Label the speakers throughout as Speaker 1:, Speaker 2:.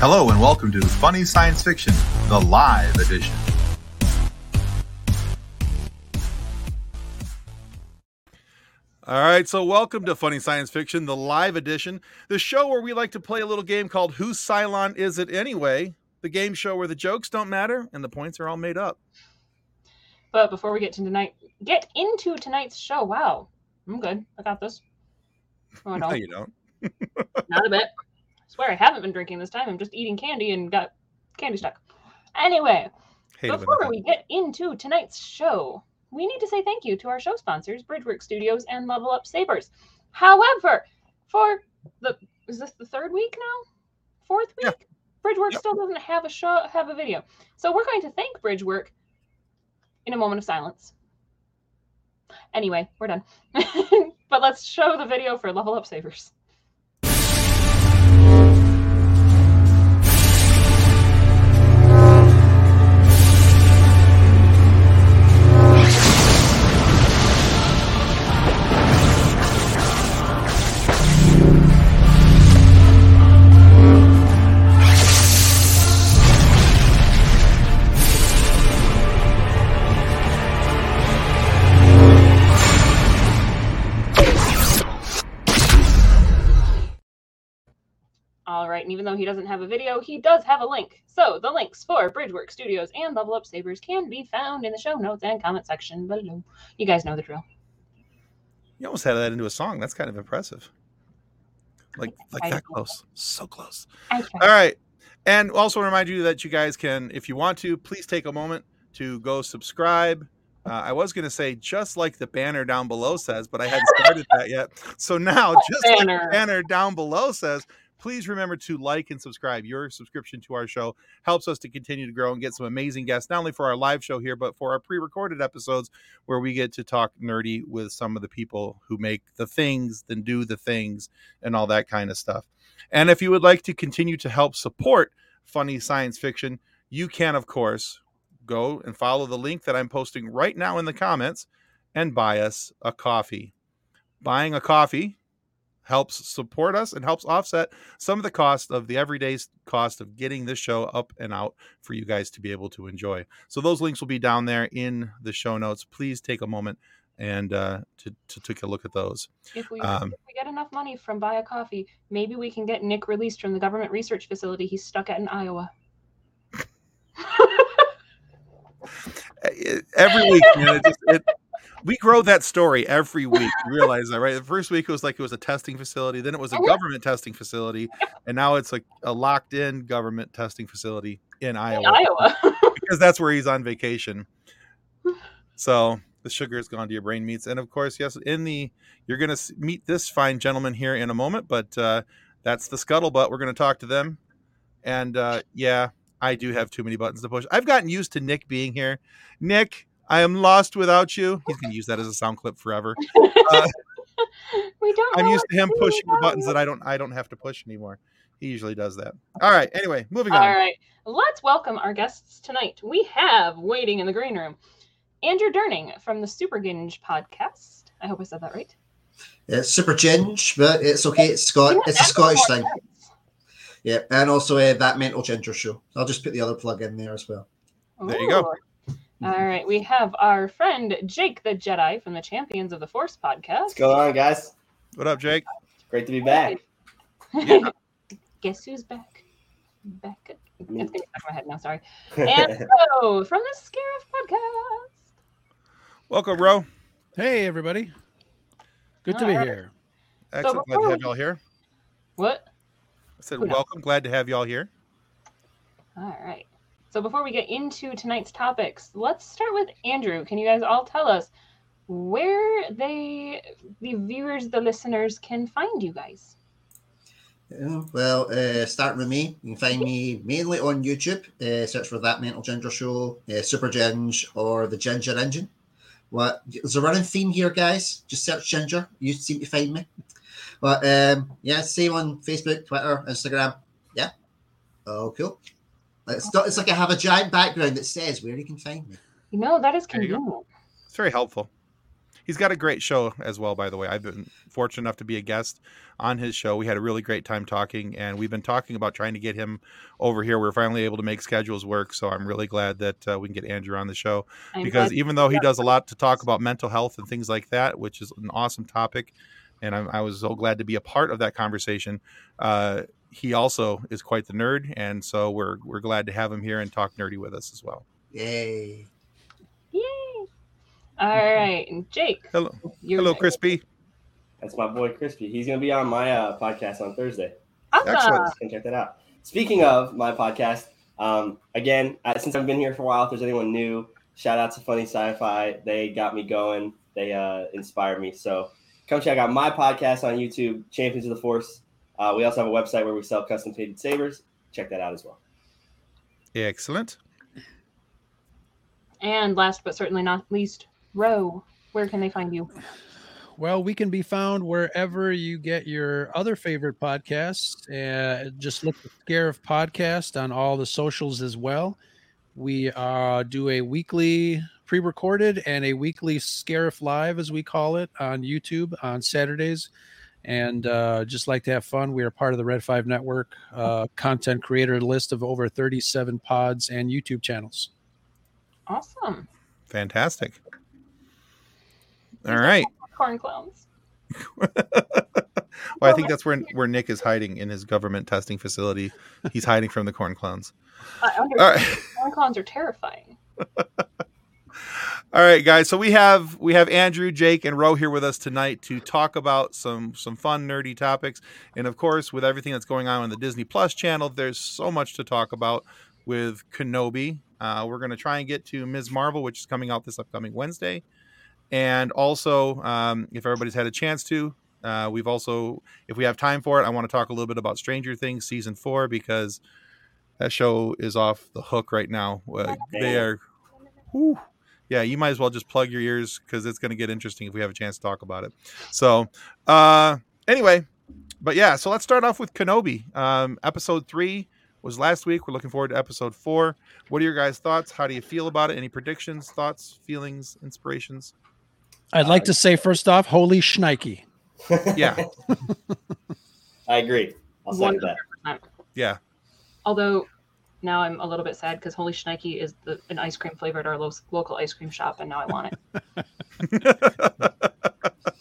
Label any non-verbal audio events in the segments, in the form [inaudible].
Speaker 1: Hello and welcome to Funny Science Fiction, the live edition.
Speaker 2: All right, so welcome to Funny Science Fiction, the live edition, the show where we like to play a little game called Whose Cylon Is It Anyway? The game show where the jokes don't matter and the points are all made up.
Speaker 3: But before we get to tonight, get into tonight's show. Wow, I'm good. I got this. Oh,
Speaker 2: No, [laughs]
Speaker 3: no,
Speaker 2: you don't.
Speaker 3: not a bit. I swear I haven't been drinking this time. I'm just eating candy and got candy stuck. Anyway,
Speaker 2: Hate it when that
Speaker 3: before we get into tonight's show, we need to say thank you to our show sponsors, Bridgework Studios and Level Up Sabers. However, for the is this the third week now? Fourth week?
Speaker 2: Yeah.
Speaker 3: Bridgework
Speaker 2: Yep.
Speaker 3: still doesn't have a show have a video. So we're going to thank Bridgework in a moment of silence. Anyway, we're done. [laughs] but let's show the video for Level Up Sabers. And even though he doesn't have a video, he does have a link. So the links for Bridgework Studios and Level Up Sabers can be found in the show notes and comment section below. You guys know the drill.
Speaker 2: You almost had that into a song. That's kind of impressive. Like like
Speaker 3: I-
Speaker 2: that close. So close. All right. And also remind you that you guys can, if you want to, please take a moment to go subscribe. Uh, I was going to say just like the banner down below says, but I hadn't started that yet. So now, [laughs] just like the banner down below says, please remember to like and subscribe. Your subscription to our show helps us to continue to grow and get some amazing guests, not only for our live show here, but for our pre recorded episodes where we get to talk nerdy with some of the people who make the things, then do the things, and all that kind of stuff. And if you would like to continue to help support funny science fiction, you can, of course, go and follow the link that I'm posting right now in the comments and buy us a coffee. Buying a coffee helps support us and helps offset some of the cost of the everyday cost of getting this show up and out for you guys to be able to enjoy. So those links will be down there in the show notes. Please take a moment and uh, to, to take a look at those.
Speaker 3: If we,
Speaker 2: Um,
Speaker 3: if we get enough money from Buy a Coffee, maybe we can get Nick released from the government research facility he's stuck at in Iowa. [laughs]
Speaker 2: every week, man. It just, it, we grow that story every week. You realize that, right? The first week it was like it was a testing facility, then it was a government testing facility, and now it's like a locked-in government testing facility in
Speaker 3: In
Speaker 2: Iowa
Speaker 3: Iowa. [laughs]
Speaker 2: because that's where he's on vacation. [sighs] So the sugar has gone to your brain meats, and of course, yes, in the you're going to meet this fine gentleman here in a moment, but uh, that's the scuttlebutt. We're going to talk to them, and uh, yeah, I do have too many buttons to push. I've gotten used to Nick being here. Nick, I am lost without you. He's going to use that as a sound clip forever. Uh, [laughs]
Speaker 3: we don't.
Speaker 2: I'm used to him pushing the buttons
Speaker 3: you.
Speaker 2: that I don't I don't have to push anymore. He usually does that. All right. Anyway, moving on.
Speaker 3: All right, let's welcome our guests tonight. We have waiting in the green room Andrew Durning from the Super Ginge podcast. I hope I said that right.
Speaker 4: It's super ginge, but it's okay. It's Scott.
Speaker 3: Yeah,
Speaker 4: It's a Scottish thing.
Speaker 3: sense.
Speaker 4: Yeah, and also uh, that mental ginger show. I'll just put the other plug in there as well.
Speaker 2: There you go.
Speaker 3: Ooh. All mm-hmm. right, we have our friend Jake the Jedi from the Champions of the Force podcast.
Speaker 5: What's going on, guys?
Speaker 2: What up, Jake?
Speaker 5: Great to be back.
Speaker 2: Yeah. [laughs]
Speaker 3: Guess who's back? Back. It's
Speaker 5: Me.
Speaker 3: gonna be stuck in my head now. Sorry. [laughs] And so from the Scarif podcast.
Speaker 2: Welcome, Ro.
Speaker 6: Hey, everybody. Good to be
Speaker 3: Alright.
Speaker 6: here.
Speaker 2: Excellent. Glad to have
Speaker 3: we-
Speaker 2: y'all here.
Speaker 3: What?
Speaker 2: I said
Speaker 3: Who knows?
Speaker 2: welcome. Glad to have y'all here.
Speaker 3: All right. So before we get into tonight's topics, let's start with Andrew. Can you guys all tell us where they, the viewers, the listeners, can find you guys?
Speaker 4: Yeah, well, uh, starting with me, you can find me mainly on YouTube. Uh, search for that mental ginger show, uh, Super Ginge, or the Ginger Engine. What there's a running theme here, guys. Just search ginger. You seem to find me. But um, yeah, same on Facebook, Twitter, Instagram. Yeah. Oh, cool. It's not, it's like I have a giant background that says where you can find me.
Speaker 3: You know that is
Speaker 2: There you go.
Speaker 3: convenient.
Speaker 2: It's very helpful. he's got a great show as well. By the way, I've been fortunate enough to be a guest on his show. We had a really great time talking, and we've been talking about trying to get him over here. We're finally able to make schedules work, so I'm really glad that uh, we can get Andrew on the show
Speaker 3: I'm
Speaker 2: because
Speaker 3: glad-
Speaker 2: even though he does a lot to talk about mental health and things like that, which is an awesome topic, and I'm, I was so glad to be a part of that conversation. Uh, he also is quite the nerd, and so we're we're glad to have him here and talk nerdy with us as well.
Speaker 4: Yay.
Speaker 3: Yay! All right, and Jake.
Speaker 2: Hello,
Speaker 3: you're
Speaker 2: hello,
Speaker 3: next.
Speaker 2: Crispy.
Speaker 5: That's my boy Crispy. He's gonna be on my uh, podcast on Thursday.
Speaker 3: Awesome.
Speaker 2: Excellent.
Speaker 5: You can check that out. Speaking of my podcast, um, again, uh, since I've been here for a while, if there's anyone new, shout out to Funny Sci-Fi. They got me going. They uh, inspired me. So come check out my podcast on YouTube, Champions of the Force. Uh, we also have a website where we sell custom painted sabers. Check that out as well.
Speaker 2: Excellent.
Speaker 3: And last but certainly not least, Ro. Where can they find you?
Speaker 6: Well, we can be found wherever you get your other favorite podcasts. Uh, just look for Scarif Podcast on all the socials as well. We uh, do a weekly pre-recorded and a weekly Scarif Live, as we call it, on YouTube on Saturdays. And uh, just like to have fun, we are part of the Red Five Network uh, content creator list of over 37 pods and YouTube channels.
Speaker 3: Awesome.
Speaker 2: Fantastic. All right.
Speaker 3: Corn clowns. [laughs]
Speaker 2: Well, I think that's where where Nick is hiding in his government testing facility. He's hiding from the corn clowns.
Speaker 3: I understand.
Speaker 2: All right.
Speaker 3: Corn clowns are terrifying. [laughs]
Speaker 2: All right, guys. So we have we have Andrew, Jake, and Ro here with us tonight to talk about some some fun nerdy topics, and of course, with everything that's going on on the Disney Plus channel, there's so much to talk about with Kenobi. Uh, we're going to try and get to Ms. Marvel, which is coming out this upcoming Wednesday, and also, um, if everybody's had a chance to, uh, we've also, if we have time for it, I want to talk a little bit about Stranger Things season four because that show is off the hook right now. Uh, they are. whew, yeah, you might as well just plug your ears because it's going to get interesting if we have a chance to talk about it. So, uh, anyway, but yeah, so let's start off with Kenobi. Um, episode three was last week. We're looking forward to episode four. What are your guys' thoughts? How do you feel about it? Any predictions, thoughts, feelings, inspirations?
Speaker 6: I'd like to say first off, holy shnikey. [laughs]
Speaker 2: Yeah,
Speaker 5: I agree. I'll second that.
Speaker 2: yeah.
Speaker 3: Although now I'm a little bit sad because Holy Schneike is the, an ice cream flavor at our lo- local ice cream shop, and now I want it. [laughs]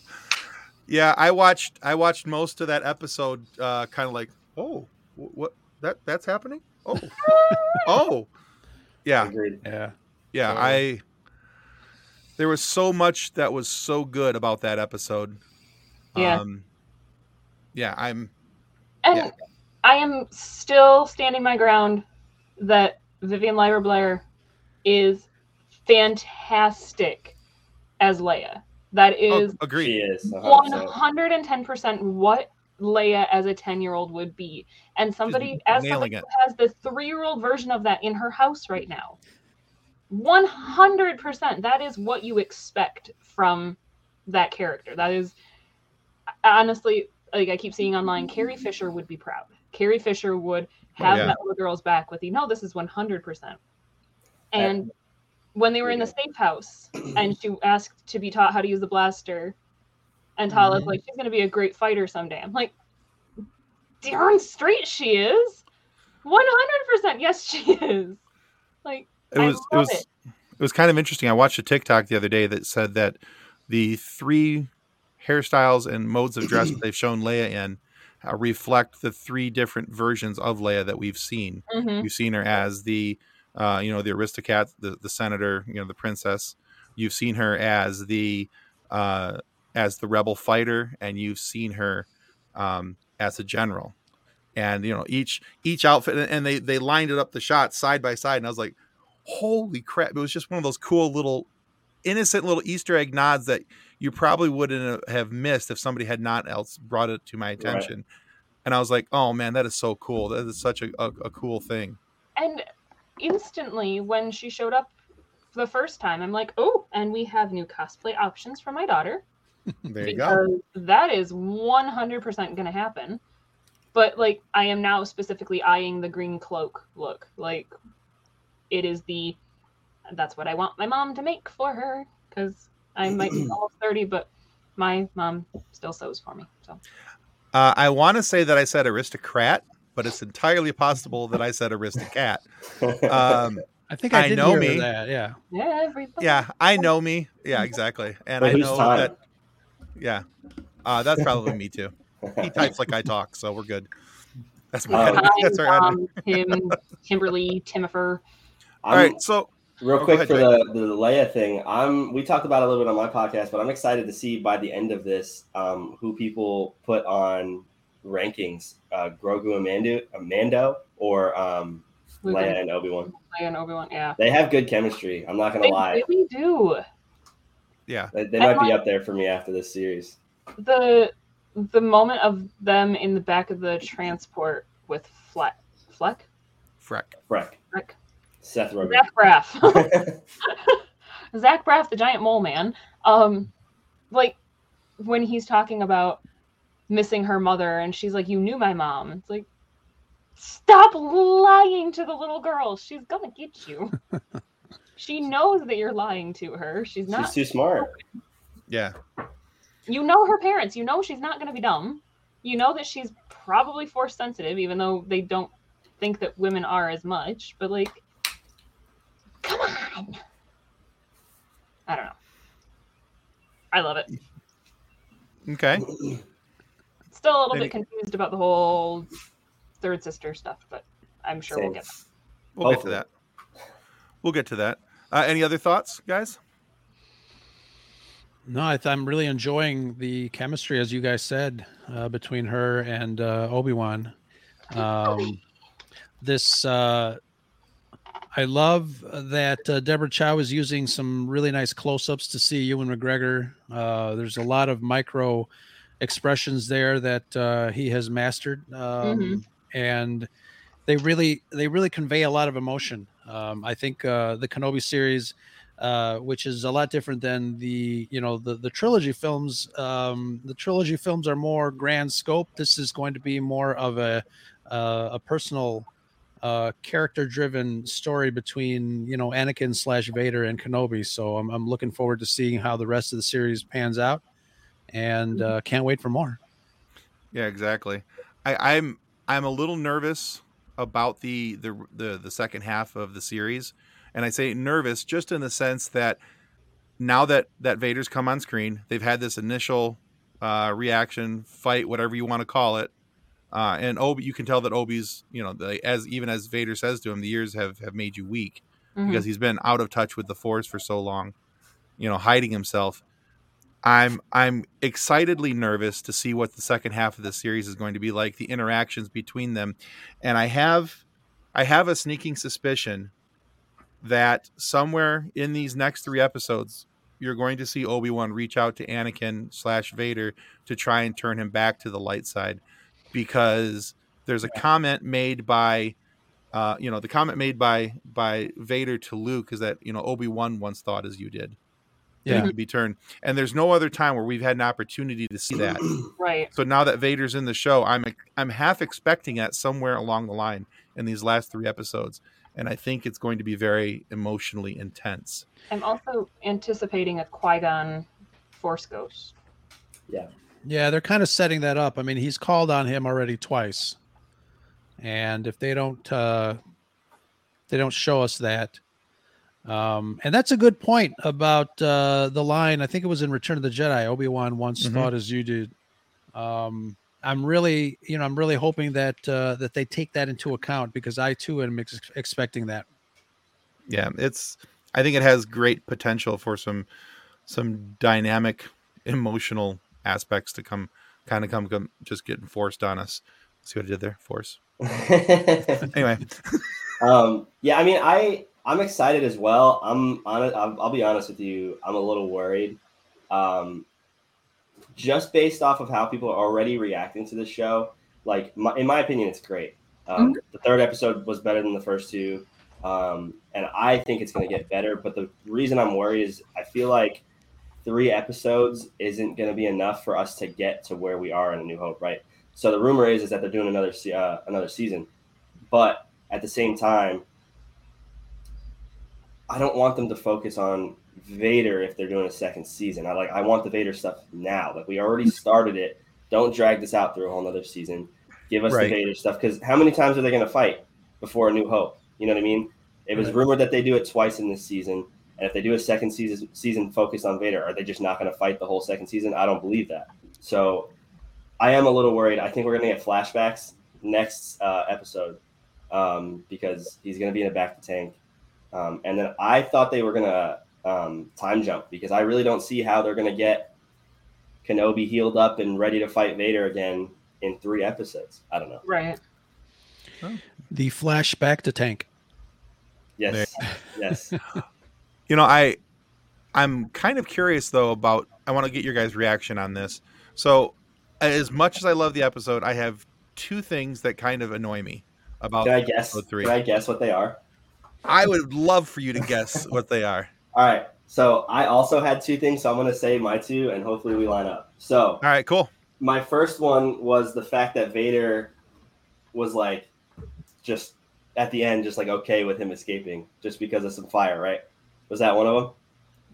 Speaker 2: yeah, I watched. I watched most of that episode, uh, kind of like, oh, wh- what that that's happening? Oh, [laughs] oh, yeah.
Speaker 5: Agreed.
Speaker 6: Yeah.
Speaker 2: yeah
Speaker 5: So-
Speaker 2: i there was so much that was so good about that episode
Speaker 3: Yeah.
Speaker 2: um yeah i'm
Speaker 3: And
Speaker 2: Yeah.
Speaker 3: I am still standing my ground that Vivian Lyra Blair is fantastic as Leia. That is
Speaker 2: oh,
Speaker 3: is
Speaker 5: She
Speaker 2: agreed
Speaker 5: is.
Speaker 3: 110% what Leia as a 10 year old would be. And somebody, as somebody
Speaker 2: it.
Speaker 3: who has the three year old version of that in her house right now, 100% that is what you expect from that character. That is honestly, like I keep seeing online, Carrie Fisher would be proud. Carrie Fisher would have
Speaker 2: yeah.
Speaker 3: that little girl's back with you. No, this is 100%. And when they were in the safe house and she asked to be taught how to use the blaster, and Tala's
Speaker 2: Mm-hmm.
Speaker 3: like, she's going to be a great fighter someday. I'm like, darn straight she is. 100% yes, she [laughs] is. Like,
Speaker 2: it was it was
Speaker 3: it.
Speaker 2: it. was kind of interesting i watched a tiktok the other day that said that the three hairstyles and modes of dress that they've shown leia in uh, reflect the three different versions of leia that we've seen
Speaker 3: mhm.
Speaker 2: You've seen her as the, uh, you know, the aristocrat, the, the senator, you know, the princess. You've seen her as the, uh, as the rebel fighter, and you've seen her um, as a general. And you know, each each outfit, and they they lined it up the shots side by side, and I was like, holy crap! It was just one of those cool little, innocent little Easter egg nods that you probably wouldn't have missed if somebody had not else brought it to my attention. And I was like, oh man, that is so cool. That is such a, a, a cool thing.
Speaker 3: And instantly, when she showed up the first time, I'm like, oh, and we have new cosplay options for my daughter. [laughs]
Speaker 2: There you go.
Speaker 3: that is 100% going to happen. But like, I am now specifically eyeing the green cloak look. Like, it is the that's what I want my mom to make for her because I might be [clears throat] almost 30, but my mom still sews for me. So
Speaker 2: Uh, I want to say that I said aristocrat, but it's entirely possible that I said aristocrat. Um, [laughs]
Speaker 6: I think I,
Speaker 2: I
Speaker 6: did
Speaker 2: know
Speaker 6: hear
Speaker 2: me.
Speaker 6: that. Yeah.
Speaker 3: yeah, everybody.
Speaker 2: yeah, I know me. Yeah, exactly. And
Speaker 5: Wait,
Speaker 2: I know
Speaker 5: Todd?
Speaker 2: that. Yeah, uh, that's probably me too. He types like I talk, so we're good. That's my.
Speaker 5: Um,
Speaker 3: Time,
Speaker 2: that's our. admin.
Speaker 3: Tom, Tim, Kimberly, Timifer.
Speaker 2: All so
Speaker 5: Real
Speaker 2: Oh,
Speaker 5: quick
Speaker 2: ahead,
Speaker 5: for
Speaker 2: Jake.
Speaker 5: the, the Leia thing, I'm we talked about it a little bit on my podcast, but I'm excited to see by the end of this um, who people put on rankings: uh, Grogu and Mando, uh, Mando or um,
Speaker 3: Luke
Speaker 5: Leia
Speaker 3: and
Speaker 5: and Obi Wan.
Speaker 3: Leia and Obi-Wan. Yeah.
Speaker 5: They have good chemistry. I'm not gonna
Speaker 3: They
Speaker 5: lie;
Speaker 3: really do.
Speaker 2: yeah,
Speaker 5: they, they
Speaker 3: I
Speaker 5: might be up there for me after this series.
Speaker 3: The the moment of them in the back of the transport with Fleck, Fleck,
Speaker 2: Freck.
Speaker 5: Freck,
Speaker 3: Freck,
Speaker 5: Seth Rogen.
Speaker 3: Zach Braff. [laughs] [laughs] Zach Braff, the giant mole man. Um, like when he's talking about missing her mother, and she's like, "You knew my mom." It's like, stop lying to the little girl. She's gonna get you. [laughs] she knows that you're lying to her. She's not.
Speaker 5: She's too smart.
Speaker 2: Yeah,
Speaker 3: you know her parents. You know she's not gonna be dumb. You know that she's probably force sensitive, even though they don't think that women are as much. But like, come on. I don't know. I love it.
Speaker 2: okay.
Speaker 3: Still a little
Speaker 2: Any-
Speaker 3: bit confused about the whole third sister stuff, but I'm sure we'll get there.
Speaker 2: We'll get to that. We'll get to that. Uh, any other thoughts, guys?
Speaker 6: No, I th- I'm really enjoying the chemistry, as you guys said, uh, between her and uh, Obi Wan. Um, this, uh, I love that uh, Deborah Chow is using some really nice close-ups to see Ewan McGregor. Uh, there's a lot of micro expressions there that uh, he has mastered, um,
Speaker 3: Mhm.
Speaker 6: and they really they really convey a lot of emotion. Um, I think uh, the Kenobi series uh, which is a lot different than the you know the the trilogy films. Um, the trilogy films are more grand scope. This is going to be more of a uh, a personal uh, character driven story between you know Anakin slash Vader and Kenobi. So I'm I'm looking forward to seeing how the rest of the series pans out, and uh, can't wait for more.
Speaker 2: Yeah, exactly. I, I'm I'm a little nervous about the, the the the second half of the series, and I say nervous just in the sense that now that that Vader's come on screen, they've had this initial uh, reaction, fight, whatever you want to call it, uh, and Obi, you can tell that Obi's, you know, the, as even as Vader says to him, the years have have made you weak
Speaker 3: Mhm.
Speaker 2: because he's been out of touch with the Force for so long, you know, hiding himself. I'm I'm excitedly nervous to see what the second half of the series is going to be like, the interactions between them, and I have I have a sneaking suspicion that somewhere in these next three episodes, you're going to see Obi Wan reach out to Anakin slash Vader to try and turn him back to the light side, because there's a comment made by. Uh, you know the comment made by by Vader to Luke is that you know Obi Wan once thought as you did, that he could be turned. And there's no other time where we've had an opportunity to see that. [clears throat]
Speaker 3: right.
Speaker 2: So now that Vader's in the show, I'm I'm half expecting that somewhere along the line in these last three episodes, and I think it's going to be very emotionally intense.
Speaker 3: I'm also anticipating a Qui Gon Force Ghost.
Speaker 6: Yeah, they're kind of setting that up. I mean, he's called on him already twice, and if they don't, uh, they don't show us that. Um, and that's a good point about uh, the line. I think it was in Return of the Jedi. Obi Wan once
Speaker 2: Mhm.
Speaker 6: thought as you did. Um, I'm really, you know, I'm really hoping that uh, that they take that into account because I too am ex- expecting that.
Speaker 2: Yeah, it's. I think it has great potential for some some dynamic, emotional aspects to come, kind of come, come just getting forced on us. See what I did there? Force. [laughs] Anyway, [laughs]
Speaker 5: um, yeah, I mean, I I'm excited as well. I'm on I'll, I'll be honest with you. I'm a little worried, um, just based off of how people are already reacting to the show. Like, my, in my opinion, it's great. Um, The third episode was better than the first two, um, and I think it's going to get better. But the reason I'm worried is I feel like three episodes isn't going to be enough for us to get to where we are in A New Hope, right? So the rumor is is that they're doing another uh, another season, but at the same time, I don't want them to focus on Vader if they're doing a second season. I like I want the Vader stuff now. Like we already started it. Don't drag this out through a whole nother season. Give us
Speaker 2: Right.
Speaker 5: the Vader stuff because how many times are they going to fight before A New Hope? You know what I mean? It was rumored that they do it twice in this season, and if they do a second season season focused on Vader, are they just not going to fight the whole second season? I don't believe that. So I am a little worried. I think we're going to get flashbacks next uh, episode um, because he's going to be in a bacta tank. Um, and then I thought they were going to um, time jump because I really don't see how they're going to get Kenobi healed up and ready to fight Vader again in three episodes. I don't know.
Speaker 3: Right.
Speaker 6: The flashback to Tank.
Speaker 5: Yes, yes. [laughs]
Speaker 2: You know, I I'm kind of curious though about I want to get your guys' reaction on this. So, as much as I love the episode, I have two things that kind of annoy me about
Speaker 5: Can I guess?
Speaker 2: episode three.
Speaker 5: Can I guess what they are?
Speaker 2: I would love for you to guess [laughs] what they are.
Speaker 5: All right. So I also had two things, so I'm going to say my two, and hopefully we line up. So
Speaker 2: All right, cool.
Speaker 5: my first one was the fact that Vader was like just at the end, just like okay with him escaping just because of some fire, right? Was that one of them?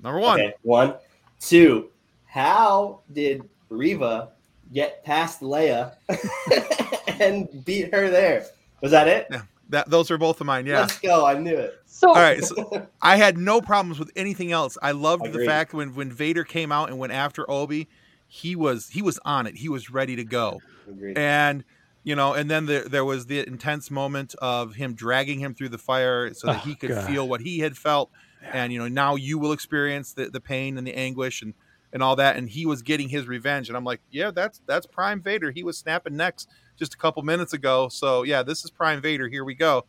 Speaker 2: Number one.
Speaker 5: Okay, one. Two. How did Reva get past Leia [laughs] and beat her there? Was that it?
Speaker 2: That those are both of mine. Yeah.
Speaker 5: Let's go. I knew it.
Speaker 3: So,
Speaker 2: All right. So [laughs] I had no problems with anything else. I loved the fact when when Vader came out and went after Obi, he was he was on it. He was ready to go.
Speaker 5: Agreed.
Speaker 2: and you know and then there, there was the intense moment of him dragging him through the fire so that
Speaker 6: Oh,
Speaker 2: he could
Speaker 6: God.
Speaker 2: feel what he had felt and you know now you will experience the, the pain and the anguish and and all that. And he was getting his revenge. And i'm like yeah that's that's prime vader. He was snapping necks just a couple minutes ago. So yeah this is prime vader. Here we go.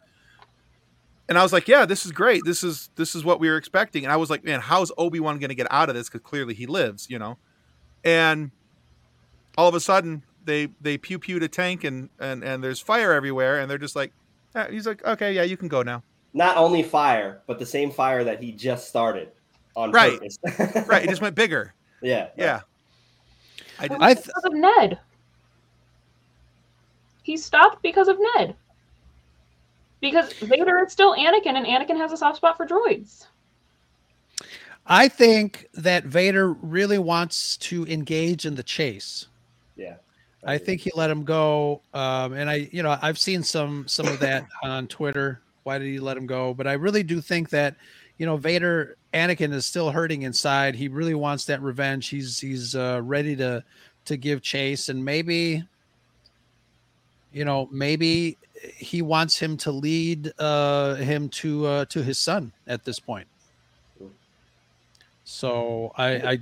Speaker 2: And i was like yeah this is great. This is this is what we were expecting. And i was like man how's obi-wan going to get out of this? Because clearly he lives you know? And all of a sudden they they pew pew to tank and and and there's fire everywhere. And they're just like eh, he's like okay yeah you can go now
Speaker 5: Not only fire, but the same fire that he just started on
Speaker 2: Right.
Speaker 5: purpose. [laughs]
Speaker 2: right it just went bigger [laughs]
Speaker 5: yeah.
Speaker 2: yeah I did,
Speaker 6: I th-
Speaker 3: because of Ned. He stopped because of Ned. Because Vader is still Anakin, and Anakin has a soft spot for droids.
Speaker 6: I think that Vader really wants to engage in the chase.
Speaker 5: Yeah.
Speaker 6: I think he let him go, um, and I, you know, I've seen some some of that on Twitter. Why did he let him go? But I really do think that, you know, Vader, Anakin is still hurting inside. He really wants that revenge. He's he's uh, ready to to give chase, and maybe, you know, maybe he wants him to lead uh, him to uh, to his son at this point. So I, I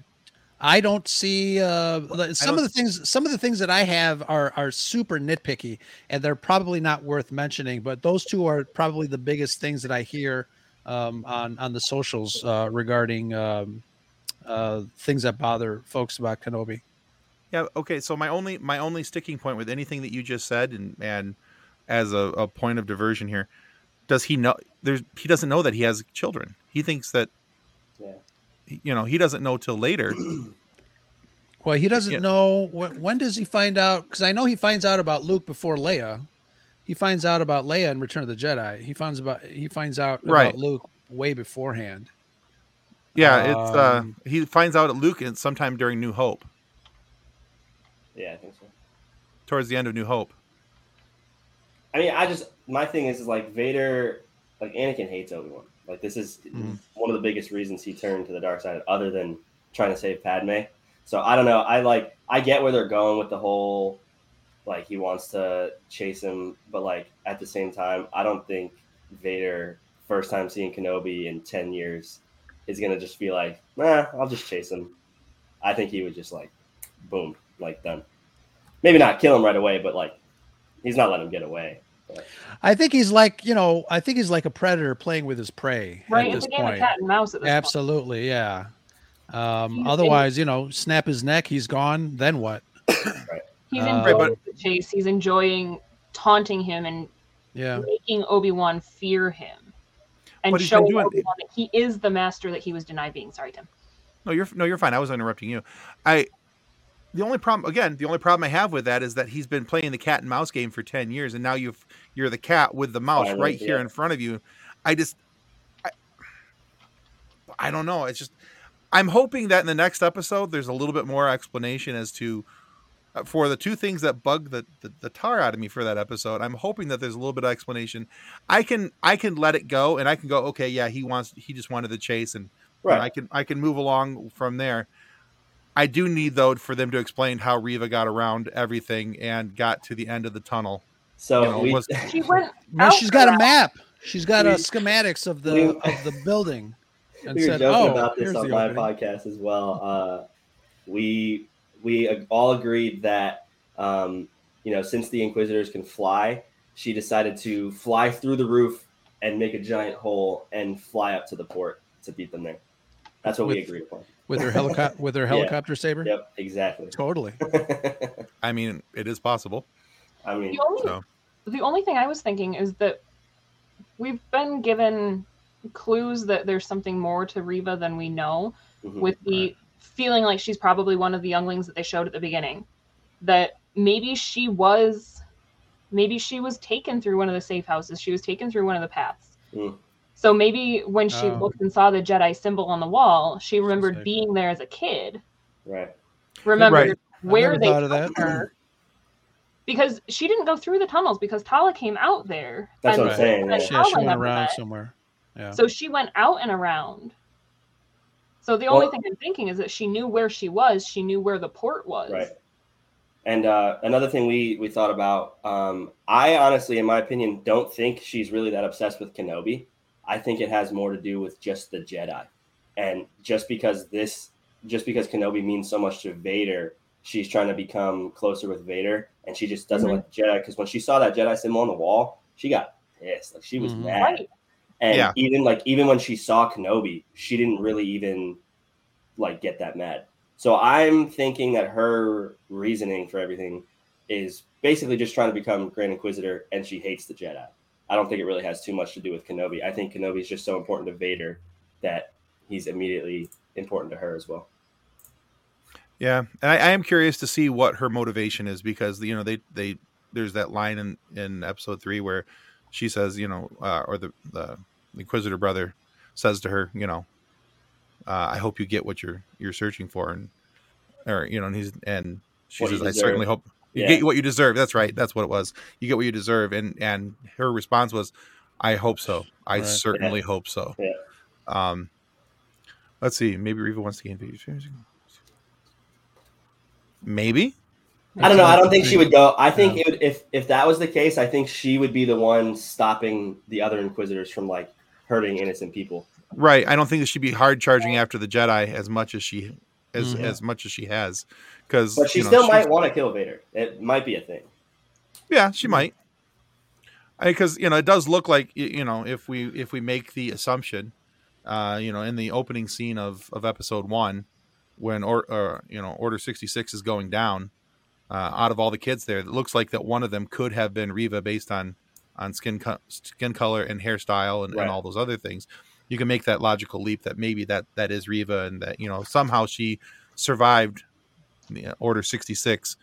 Speaker 6: I don't see uh, some of
Speaker 2: don't
Speaker 6: the things. Some of the things that I have are are super nitpicky, and they're probably not worth mentioning. But those two are probably the biggest things that I hear um, on on the socials uh, regarding um, uh, things that bother folks about Kenobi.
Speaker 2: yeah okay so my only my only sticking point with anything that you just said and and as a, a point of diversion here does he know there's he doesn't know that he has children he thinks that
Speaker 5: Yeah.
Speaker 2: You know he doesn't know till later [clears throat]
Speaker 6: Well, he doesn't
Speaker 2: Yeah.
Speaker 6: know when, when does he find out? Because I know he finds out about Luke before Leia. He finds out about Leia in Return of the Jedi. He finds about he finds out
Speaker 2: Right.
Speaker 6: about Luke way beforehand.
Speaker 2: yeah it's uh
Speaker 6: Um,
Speaker 2: he finds out at luke and sometime during new hope
Speaker 5: Yeah, I think so.
Speaker 2: towards the end of new hope
Speaker 5: I mean, I just my thing is, is like Vader, like Anakin hates Obi Wan. Like this is
Speaker 2: Mhm.
Speaker 5: one of the biggest reasons he turned to the dark side, other than trying to save Padme. So I don't know. I like I get where they're going with the whole, like he wants to chase him, but like at the same time, I don't think Vader first time seeing Kenobi in ten years is gonna just be like, nah, I'll just chase him. I think he would just like, boom, like done. Maybe not kill him right away, but like he's not letting him get away.
Speaker 6: I think he's like you know I think he's like a predator playing with his prey
Speaker 3: Right?
Speaker 6: at
Speaker 3: It's
Speaker 6: this
Speaker 3: a game
Speaker 6: point.
Speaker 3: of cat and mouse at this point.
Speaker 6: Absolutely, yeah. Um,
Speaker 3: He's
Speaker 6: otherwise, you know, snap his neck, he's gone. Then what?
Speaker 3: He's
Speaker 6: Uh,
Speaker 3: enjoying
Speaker 2: Right,
Speaker 3: the chase. He's enjoying taunting him and
Speaker 6: Yeah,
Speaker 3: making Obi Wan fear him, and
Speaker 2: But he's
Speaker 3: showing
Speaker 2: doing-
Speaker 3: Obi Wan that he is the master that he was denied being. Sorry, Tim.
Speaker 2: No, you're no, you're fine. I was interrupting you. I the only problem again, the only problem I have with that is that he's been playing the cat and mouse game for ten years, and now you've you're the cat with the mouse
Speaker 5: Finally,
Speaker 2: right here
Speaker 5: yeah.
Speaker 2: in front of you. I just, I, I don't know. It's just I'm hoping that in the next episode there's a little bit more explanation as to uh, for the two things that bug the, the the tar out of me for that episode. I'm hoping that there's a little bit of explanation. I can I can let it go and I can go okay, yeah, he wants he just wanted the chase and you know, I can I can move along from there. I do need though for them to explain how Reva got around everything and got to the end of the tunnel.
Speaker 5: So
Speaker 2: You know,
Speaker 5: we,
Speaker 2: was-
Speaker 3: She went. [laughs]
Speaker 6: No,
Speaker 3: out
Speaker 6: she's got a map. She's got a schematics of the
Speaker 5: we-
Speaker 6: of the building, and
Speaker 5: we were
Speaker 6: said,
Speaker 5: joking
Speaker 6: "Oh,
Speaker 5: about this on my
Speaker 6: opening."
Speaker 5: podcast as well. Uh, we we all agreed that um, you know since the Inquisitors can fly, she decided to fly through the roof and make a giant hole and fly up to the port to beat them there. That's what we agreed upon.
Speaker 6: With her helicopter [laughs] with her
Speaker 5: Yeah.
Speaker 6: helicopter saber.
Speaker 5: Yep, exactly.
Speaker 6: Totally. [laughs]
Speaker 2: I mean, it is possible.
Speaker 5: I mean,
Speaker 3: The only,
Speaker 2: So
Speaker 3: the only thing I was thinking is that we've been given clues that there's something more to Reva than we know,
Speaker 5: mhm.
Speaker 3: with the feeling like she's probably one of the younglings that they showed at the beginning. That maybe she was, maybe she was taken through one of the safe houses. She was taken through one of the paths.
Speaker 5: Mm.
Speaker 3: So maybe when she
Speaker 6: Oh.
Speaker 3: looked and saw the Jedi symbol on the wall, she remembered
Speaker 6: Sick.
Speaker 3: being there as a kid.
Speaker 5: right.
Speaker 3: Remembered
Speaker 2: Right.
Speaker 3: where
Speaker 6: never
Speaker 3: they
Speaker 6: thought of that.
Speaker 3: her. Because she didn't go through the tunnels because Tala came out there.
Speaker 5: That's what
Speaker 3: and-
Speaker 5: I'm saying.
Speaker 3: and
Speaker 5: yeah.
Speaker 6: Yeah, she went around
Speaker 3: met.
Speaker 6: somewhere. Yeah.
Speaker 3: So she went out and around. So the only
Speaker 5: Well-
Speaker 3: thing I'm thinking is that she knew where she was. She knew where the port was.
Speaker 5: Right. And uh, another thing we we thought about, um, I honestly, in my opinion, don't think she's really that obsessed with Kenobi. I think it has more to do with just the Jedi, and just because this, just because Kenobi means so much to Vader, she's trying to become closer with Vader, and she just doesn't
Speaker 3: Mhm.
Speaker 5: like Jedi. Because when she saw that Jedi symbol on the wall, she got pissed. Like she was
Speaker 6: Mhm.
Speaker 5: mad.
Speaker 3: Right.
Speaker 5: And
Speaker 2: Yeah.
Speaker 5: even like even when she saw Kenobi, she didn't really even like get that mad. So I'm thinking that her reasoning for everything is basically just trying to become Grand Inquisitor, and she hates the Jedi. I don't think it really has too much to do with Kenobi. I think Kenobi is just so important to Vader that he's immediately important to her as well.
Speaker 2: Yeah, and I, I am curious to see what her motivation is because you know they they there's that line in in episode three where she says you know uh, or the the Inquisitor brother says to her you know uh, I hope you get what you're you're searching for and or you know and he's and she
Speaker 5: What
Speaker 2: says I certainly hope you
Speaker 5: Yeah.
Speaker 2: get what you deserve. That's right. That's what it was. You get what you deserve. And and her response was, I hope so. I
Speaker 6: Right. [laughs]
Speaker 2: certainly hope so.
Speaker 5: Yeah.
Speaker 2: Um, let's see. Maybe Reva wants to gain features. Maybe.
Speaker 5: I don't know. I don't think she would go. I think it would, if if that was the case, I think she would be the one stopping the other Inquisitors from like hurting innocent people.
Speaker 2: Right. I don't think that she'd be hard charging after the Jedi as much as she as
Speaker 6: Mhm.
Speaker 2: as much as she has. Because
Speaker 5: But she
Speaker 2: you know,
Speaker 5: still might want to kill Vader. It might be a thing.
Speaker 2: Yeah, she might. Because you know, it does look like you know, if we if we make the assumption, uh, you know, in the opening scene of of episode one, when or uh, you know Order sixty six is going down, uh, out of all the kids there, it looks like that one of them could have been Reva based on on skin co- skin color and hairstyle and,
Speaker 5: Right.
Speaker 2: and all those other things. You can make that logical leap that maybe that that is Reva and that you know somehow she survived the uh, Order sixty six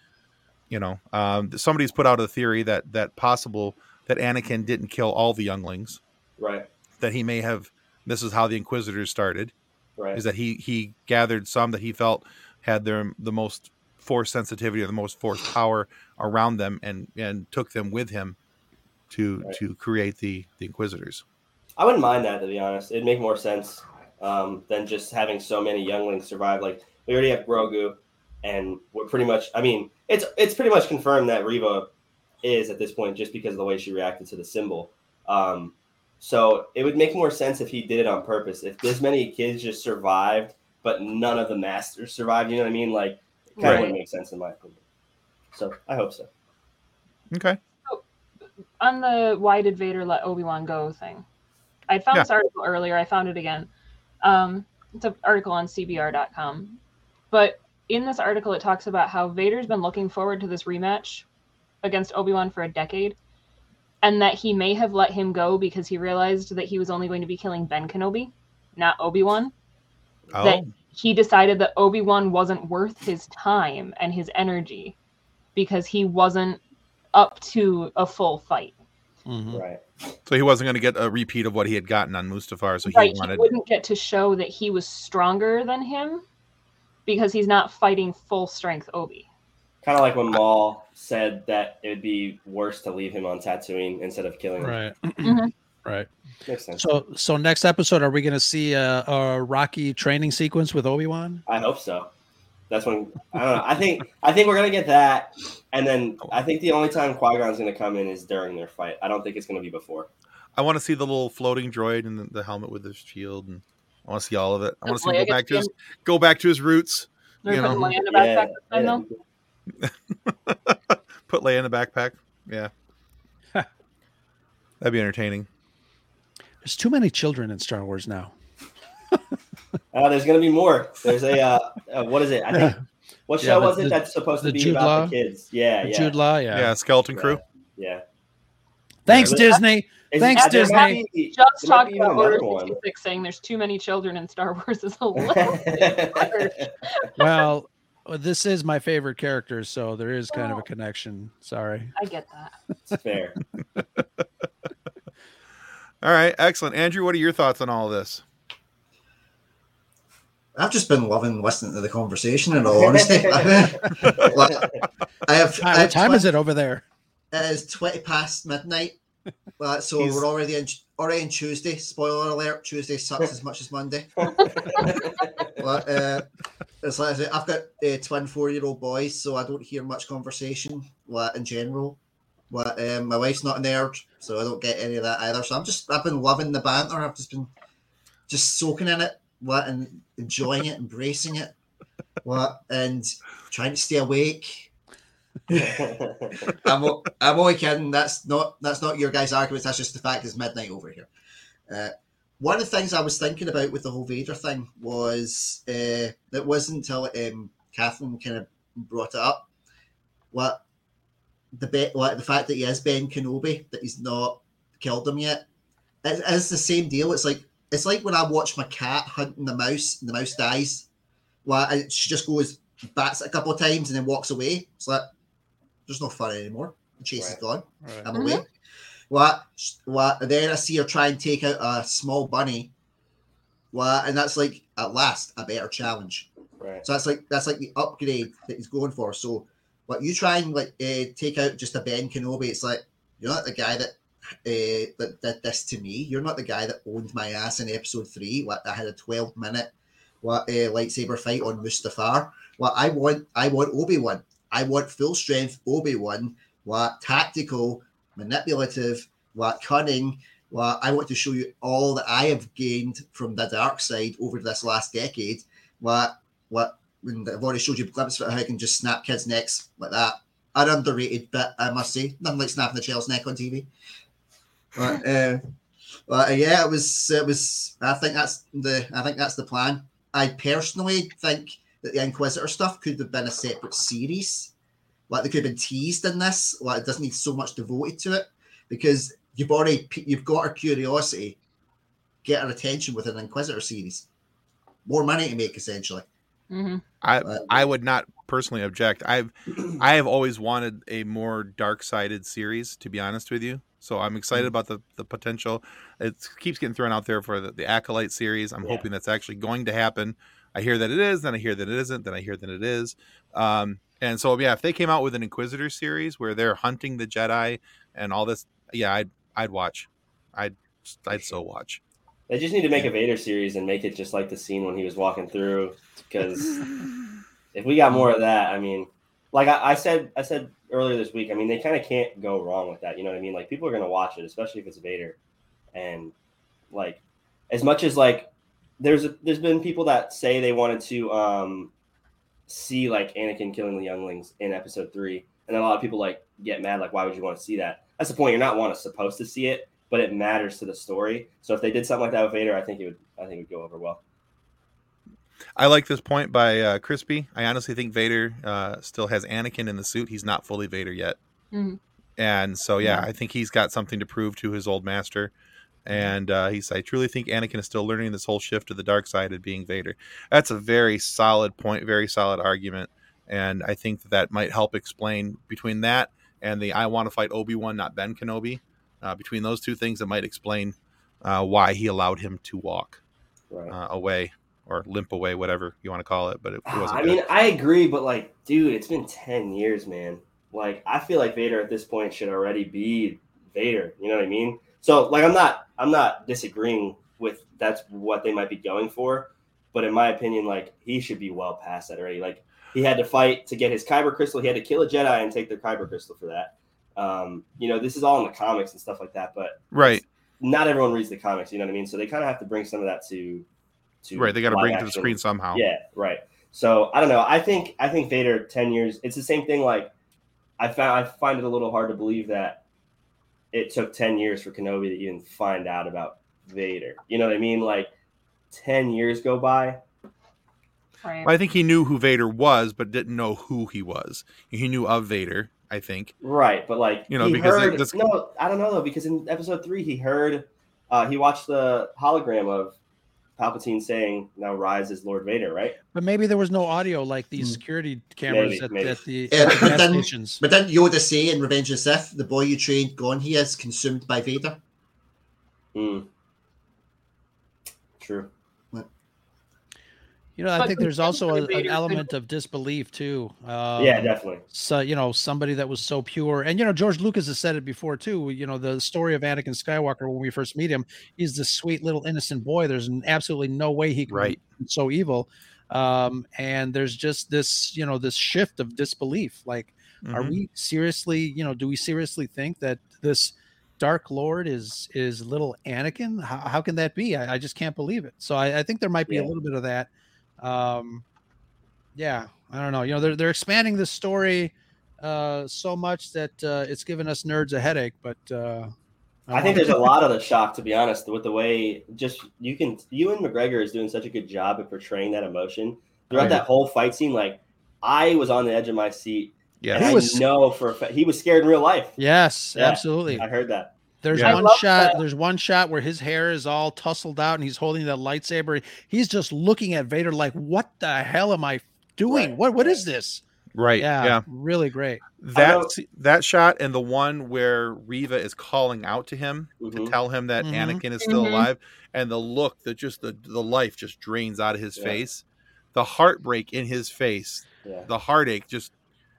Speaker 2: you know um, somebody's put out a theory that that possible that anakin didn't kill all the younglings
Speaker 5: Right.
Speaker 2: that he may have this is how the inquisitors started
Speaker 5: Right.
Speaker 2: is that he he gathered some that he felt had their the most force sensitivity or the most force power around them and and took them with him to
Speaker 5: Right.
Speaker 2: to create the the inquisitors
Speaker 5: I wouldn't mind that to be honest. It'd make more sense um, than just having so many younglings survive. Like we already have Grogu, and we're pretty much. I mean, it's it's pretty much confirmed that Reva is at this point just because of the way she reacted to the symbol. Um, so it would make more sense if he did it on purpose. If this many kids just survived, but none of the masters survived, you know what I mean? Like, it kind of wouldn't make sense in my opinion. So I hope so.
Speaker 2: okay So,
Speaker 3: On the why did Vader let Obi Wan go thing, I found
Speaker 2: Yeah.
Speaker 3: this article earlier. I found it again. Um, it's an article on CBR.com. But in this article, it talks about how Vader's been looking forward to this rematch against Obi Wan for a decade, and that he may have let him go because he realized that he was only going to be killing Ben Kenobi, not Obi Wan.
Speaker 2: oh
Speaker 3: That he decided that Obi Wan wasn't worth his time and his energy because he wasn't up to a full fight.
Speaker 6: Mhm.
Speaker 5: Right.
Speaker 2: So he wasn't going to get a repeat of what he had gotten on Mustafar. So he
Speaker 3: right, he
Speaker 2: wanted.
Speaker 3: wouldn't get to show that he was stronger than him because he's not fighting full strength Obi.
Speaker 5: Kind of like when Maul said that it would be worse to leave him on Tatooine instead of killing him.
Speaker 6: Right.
Speaker 3: Mhm. [clears throat]
Speaker 6: Right.
Speaker 5: Makes sense.
Speaker 6: So, so next episode, are we going to see a, a Rocky training sequence with Obi Wan?
Speaker 5: I hope so. That's when I don't know. I think I think we're gonna get that, and then I think the only time Qui Gon's gonna come in is during their fight. I don't think it's gonna be before.
Speaker 2: I want to see the little floating droid and the, the helmet with his shield, and I want to see all of it. I want to see him go back to his go back to his roots.
Speaker 3: They're
Speaker 2: You
Speaker 3: putting
Speaker 2: know.
Speaker 3: Leia in the backpack this time,
Speaker 5: yeah. [laughs]
Speaker 2: Put Leia in the backpack. Yeah, [laughs] that'd be entertaining.
Speaker 6: There's too many children in Star Wars now. [laughs]
Speaker 5: Uh, there's gonna be more. There's a uh, uh, what is it? I think [laughs] what
Speaker 6: Yeah,
Speaker 5: show
Speaker 6: the-
Speaker 5: was it
Speaker 6: the-
Speaker 5: that's supposed to be
Speaker 6: Jude
Speaker 5: about
Speaker 6: Law?
Speaker 5: the kids? Yeah, yeah,
Speaker 6: Jude Law, yeah.
Speaker 2: Yeah, skeleton crew.
Speaker 5: yeah.
Speaker 6: Thanks,
Speaker 5: Yeah.
Speaker 6: Disney.
Speaker 5: Is-
Speaker 6: Thanks,
Speaker 5: there
Speaker 6: Disney.
Speaker 5: be-
Speaker 3: Just talking about
Speaker 5: another
Speaker 3: Order
Speaker 5: one.
Speaker 3: 66 saying there's too many children in Star Wars is a [laughs] little [laughs]
Speaker 6: Well, this is my favorite character, so there is kind of
Speaker 3: Oh.
Speaker 6: a connection. Sorry.
Speaker 3: I get that.
Speaker 5: It's fair.
Speaker 2: All right, excellent. Andrew, what are your thoughts on all of this?
Speaker 4: I've just been loving listening to the conversation. In all honesty, [laughs] Like, I have.
Speaker 6: Hi,
Speaker 4: I
Speaker 6: what
Speaker 4: have
Speaker 6: time
Speaker 4: twen-
Speaker 6: is it over there?
Speaker 4: It is twenty past midnight. [laughs] Well, so
Speaker 2: He's-
Speaker 4: we're already in already in Tuesday. Spoiler alert: Tuesday sucks as much as Monday. [laughs] But uh, it's like I say, I've got uh, twin four-year-old boys, so I don't hear much conversation like, in general. But um, my wife's not a nerd, so I don't get any of that either. So I'm just I've been loving the banter. I've just been just soaking in it, what and enjoying it, embracing it, what and trying to stay awake. [laughs] I'm, I'm only kidding. That's not that's not your guys' arguments. That's just the fact it's midnight over here. Uh, one of the things I was thinking about with the whole Vader thing was uh, it wasn't until um, Catherine kind of brought it up. What the bet, like the fact that he is Ben Kenobi, that he's not killed him yet. It's the same deal. It's like it's like when I watch my cat hunting the mouse and the mouse dies. Well, and she just goes bats a couple of times and then walks away. It's like there's no fun anymore. The chase is gone.
Speaker 6: Right.
Speaker 4: I'm away. What? What? And then I see her try and take out a small bunny. What? And that's like at last a better challenge.
Speaker 5: right.
Speaker 4: So that's like that's like the upgrade that he's going for. So what you try and like uh, take out just a Ben Kenobi, it's like you're not the guy that uh, that did this to me. You're not the guy that owned my ass in episode three. What I had a 12 minute what uh, lightsaber fight on Mustafar. What I want, I want Obi Wan. I want full strength Obi Wan. What tactical, manipulative, what cunning. What I want to show you all that I have gained from the dark side over this last decade. What what I've already showed you a glimpse of how I can just snap kids' necks like that. An underrated bit, I must say. Nothing like snapping the child's neck on TV. But, uh, but uh, yeah, it was. It was. I think that's the. I think that's the plan. I personally think that the Inquisitor stuff could have been a separate series. Like they could have been teased in this. Like it doesn't need so much devoted to it because you've already you've got our curiosity. Get our attention with an Inquisitor series. More money to make, essentially.
Speaker 3: hmm
Speaker 2: I
Speaker 4: Uh,
Speaker 2: I would not personally object. I've I have always wanted a more dark sided series, to be honest with you. So I'm excited
Speaker 5: Mm.
Speaker 2: about the the potential. It keeps getting thrown out there for the, the acolyte series. I'm
Speaker 5: Yeah.
Speaker 2: hoping that's actually going to happen. I hear that it is, then I hear that it isn't, then I hear that it is. Um, and so yeah, if they came out with an Inquisitor series where they're hunting the Jedi and all this, yeah, I'd I'd watch. I'd I'd so watch.
Speaker 5: They just need to make a Vader series and make it just like the scene when he was walking through. Because [laughs] if we got more of that, I mean, like I, I said, I said earlier this week, I mean, they kind of can't go wrong with that. You know what I mean? Like people are gonna watch it, especially if it's Vader. And like, as much as like, there's a, there's been people that say they wanted to um see like Anakin killing the younglings in Episode three, and a lot of people like get mad, like, why would you want to see that? That's the point. You're not want to supposed to see it, but it matters to the story. So if they did something like that with Vader, I think it would I think it would go over well.
Speaker 2: I like this point by uh, Crispy. I honestly think Vader uh, still has Anakin in the suit. He's not fully Vader yet.
Speaker 3: Mhm.
Speaker 2: And so, yeah, I think he's got something to prove to his old master. And uh, he's, I truly think Anakin is still learning this whole shift to the dark side of being Vader. That's a very solid point, very solid argument. And I think that, that might help explain between that and the I want to fight Obi Wan, not Ben Kenobi. uh, between those two things, it might explain uh, why he allowed him to walk
Speaker 5: Right.
Speaker 2: uh, away or limp away, whatever you want to call it. But it, it wasn't.
Speaker 5: I
Speaker 2: good.
Speaker 5: mean, I agree, but like, dude, it's been ten years, man. Like, I feel like Vader at this point should already be Vader. You know what I mean? So, like, I'm not, I'm not disagreeing with that's what they might be going for, but in my opinion, like, he should be well past that already. Like, he had to fight to get his Kyber crystal. He had to kill a Jedi and take their Kyber crystal for that. Um, you know, this is all in the comics and stuff like that, but
Speaker 2: right,
Speaker 5: not everyone reads the comics. You know what I mean? So they kind of have to bring some of that to, to
Speaker 2: right. They got to bring it to the screen somehow.
Speaker 5: Yeah, right. So I don't know. I think I think Vader ten years. It's the same thing. Like I found I find it a little hard to believe that it took ten years for Kenobi to even find out about Vader. You know what I mean? Like ten years go by.
Speaker 3: Right.
Speaker 2: I think he knew who Vader was, but didn't know who he was. He knew of Vader. I think.
Speaker 5: Right, but like
Speaker 2: You know,
Speaker 5: he
Speaker 2: because
Speaker 5: heard,
Speaker 2: this-
Speaker 5: no, I don't know though because in episode three he heard uh, he watched the hologram of Palpatine saying now rise as Lord Vader, right?
Speaker 6: But maybe there was no audio like these
Speaker 4: Hmm.
Speaker 6: security cameras
Speaker 5: Maybe,
Speaker 6: at,
Speaker 5: maybe.
Speaker 6: at the,
Speaker 4: Yeah,
Speaker 6: at
Speaker 4: but then-
Speaker 6: stations.
Speaker 4: But didn't Yoda say in Revenge of the Sith, the boy you trained gone, he is consumed by Vader?
Speaker 5: Mm. True.
Speaker 6: You know, I
Speaker 3: But
Speaker 6: think there's also a, an element of disbelief too. Um,
Speaker 5: yeah, definitely.
Speaker 6: so you know somebody that was so pure. And you know george lucas has said it before too. You know the story of anakin skywalker when we first meet him he's this sweet little innocent boy. There's absolutely no way he could
Speaker 2: Right.
Speaker 6: be [laughs] so evil. Um and there's just this you know this shift of disbelief. Like are
Speaker 2: Mhm.
Speaker 6: we seriously you know do we seriously think that this dark lord is is little anakin? How, how can that be? I, I just can't believe it. So i, I think there might be a little bit of that um yeah i don't know you know they're, they're expanding the story uh so much that uh it's given us nerds a headache but uh
Speaker 5: I think there's a lot of the shock, to be honest, with the way just you can. Ewan McGregor is doing such a good job at portraying that emotion throughout
Speaker 2: Right.
Speaker 5: that whole fight scene. Like I was on the edge of my seat,
Speaker 2: Yeah.
Speaker 5: and
Speaker 6: He
Speaker 5: I
Speaker 6: was-
Speaker 5: know for a fact he was scared in real life.
Speaker 6: yes
Speaker 5: Yeah.
Speaker 6: absolutely
Speaker 5: I heard that.
Speaker 6: There's
Speaker 2: Yeah.
Speaker 6: One shot.
Speaker 3: that.
Speaker 6: There's one shot where his hair is all tousled out and he's holding that lightsaber. He's just looking at Vader like, "What the hell am I doing?
Speaker 5: Right,
Speaker 6: What what
Speaker 5: right.
Speaker 6: is this?"
Speaker 2: Right.
Speaker 6: Yeah,
Speaker 2: yeah.
Speaker 6: really great.
Speaker 2: that that shot and the one where Reva is calling out to him to
Speaker 5: Mhm.
Speaker 2: tell him that
Speaker 6: Mhm.
Speaker 2: Anakin is still
Speaker 3: Mhm.
Speaker 2: alive, and the look that just the the life just drains out of his
Speaker 5: Yeah.
Speaker 2: face, the heartbreak in his face,
Speaker 5: Yeah.
Speaker 2: the heartache, just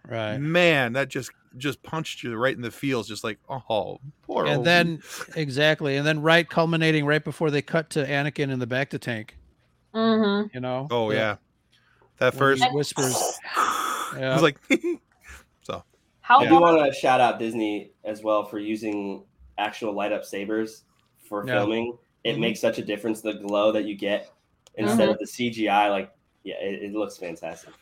Speaker 6: Right.
Speaker 2: man, that just just punched you right in the feels, just like oh poor.
Speaker 6: And
Speaker 2: old-
Speaker 6: then [laughs] exactly, and then right culminating right before they cut to Anakin in the bacta tank.
Speaker 3: hmm
Speaker 6: You know.
Speaker 2: oh
Speaker 6: The-
Speaker 2: yeah, that first
Speaker 6: he whispers. [laughs]
Speaker 2: I was like [laughs] so.
Speaker 3: How
Speaker 5: I do
Speaker 3: long?
Speaker 5: want to shout out Disney as well for using actual light up sabers for
Speaker 6: Yeah.
Speaker 5: filming. It
Speaker 6: Mhm.
Speaker 5: makes such a difference the glow that you get instead
Speaker 3: Mhm.
Speaker 5: of the CGI. Like, yeah, it, it looks fantastic.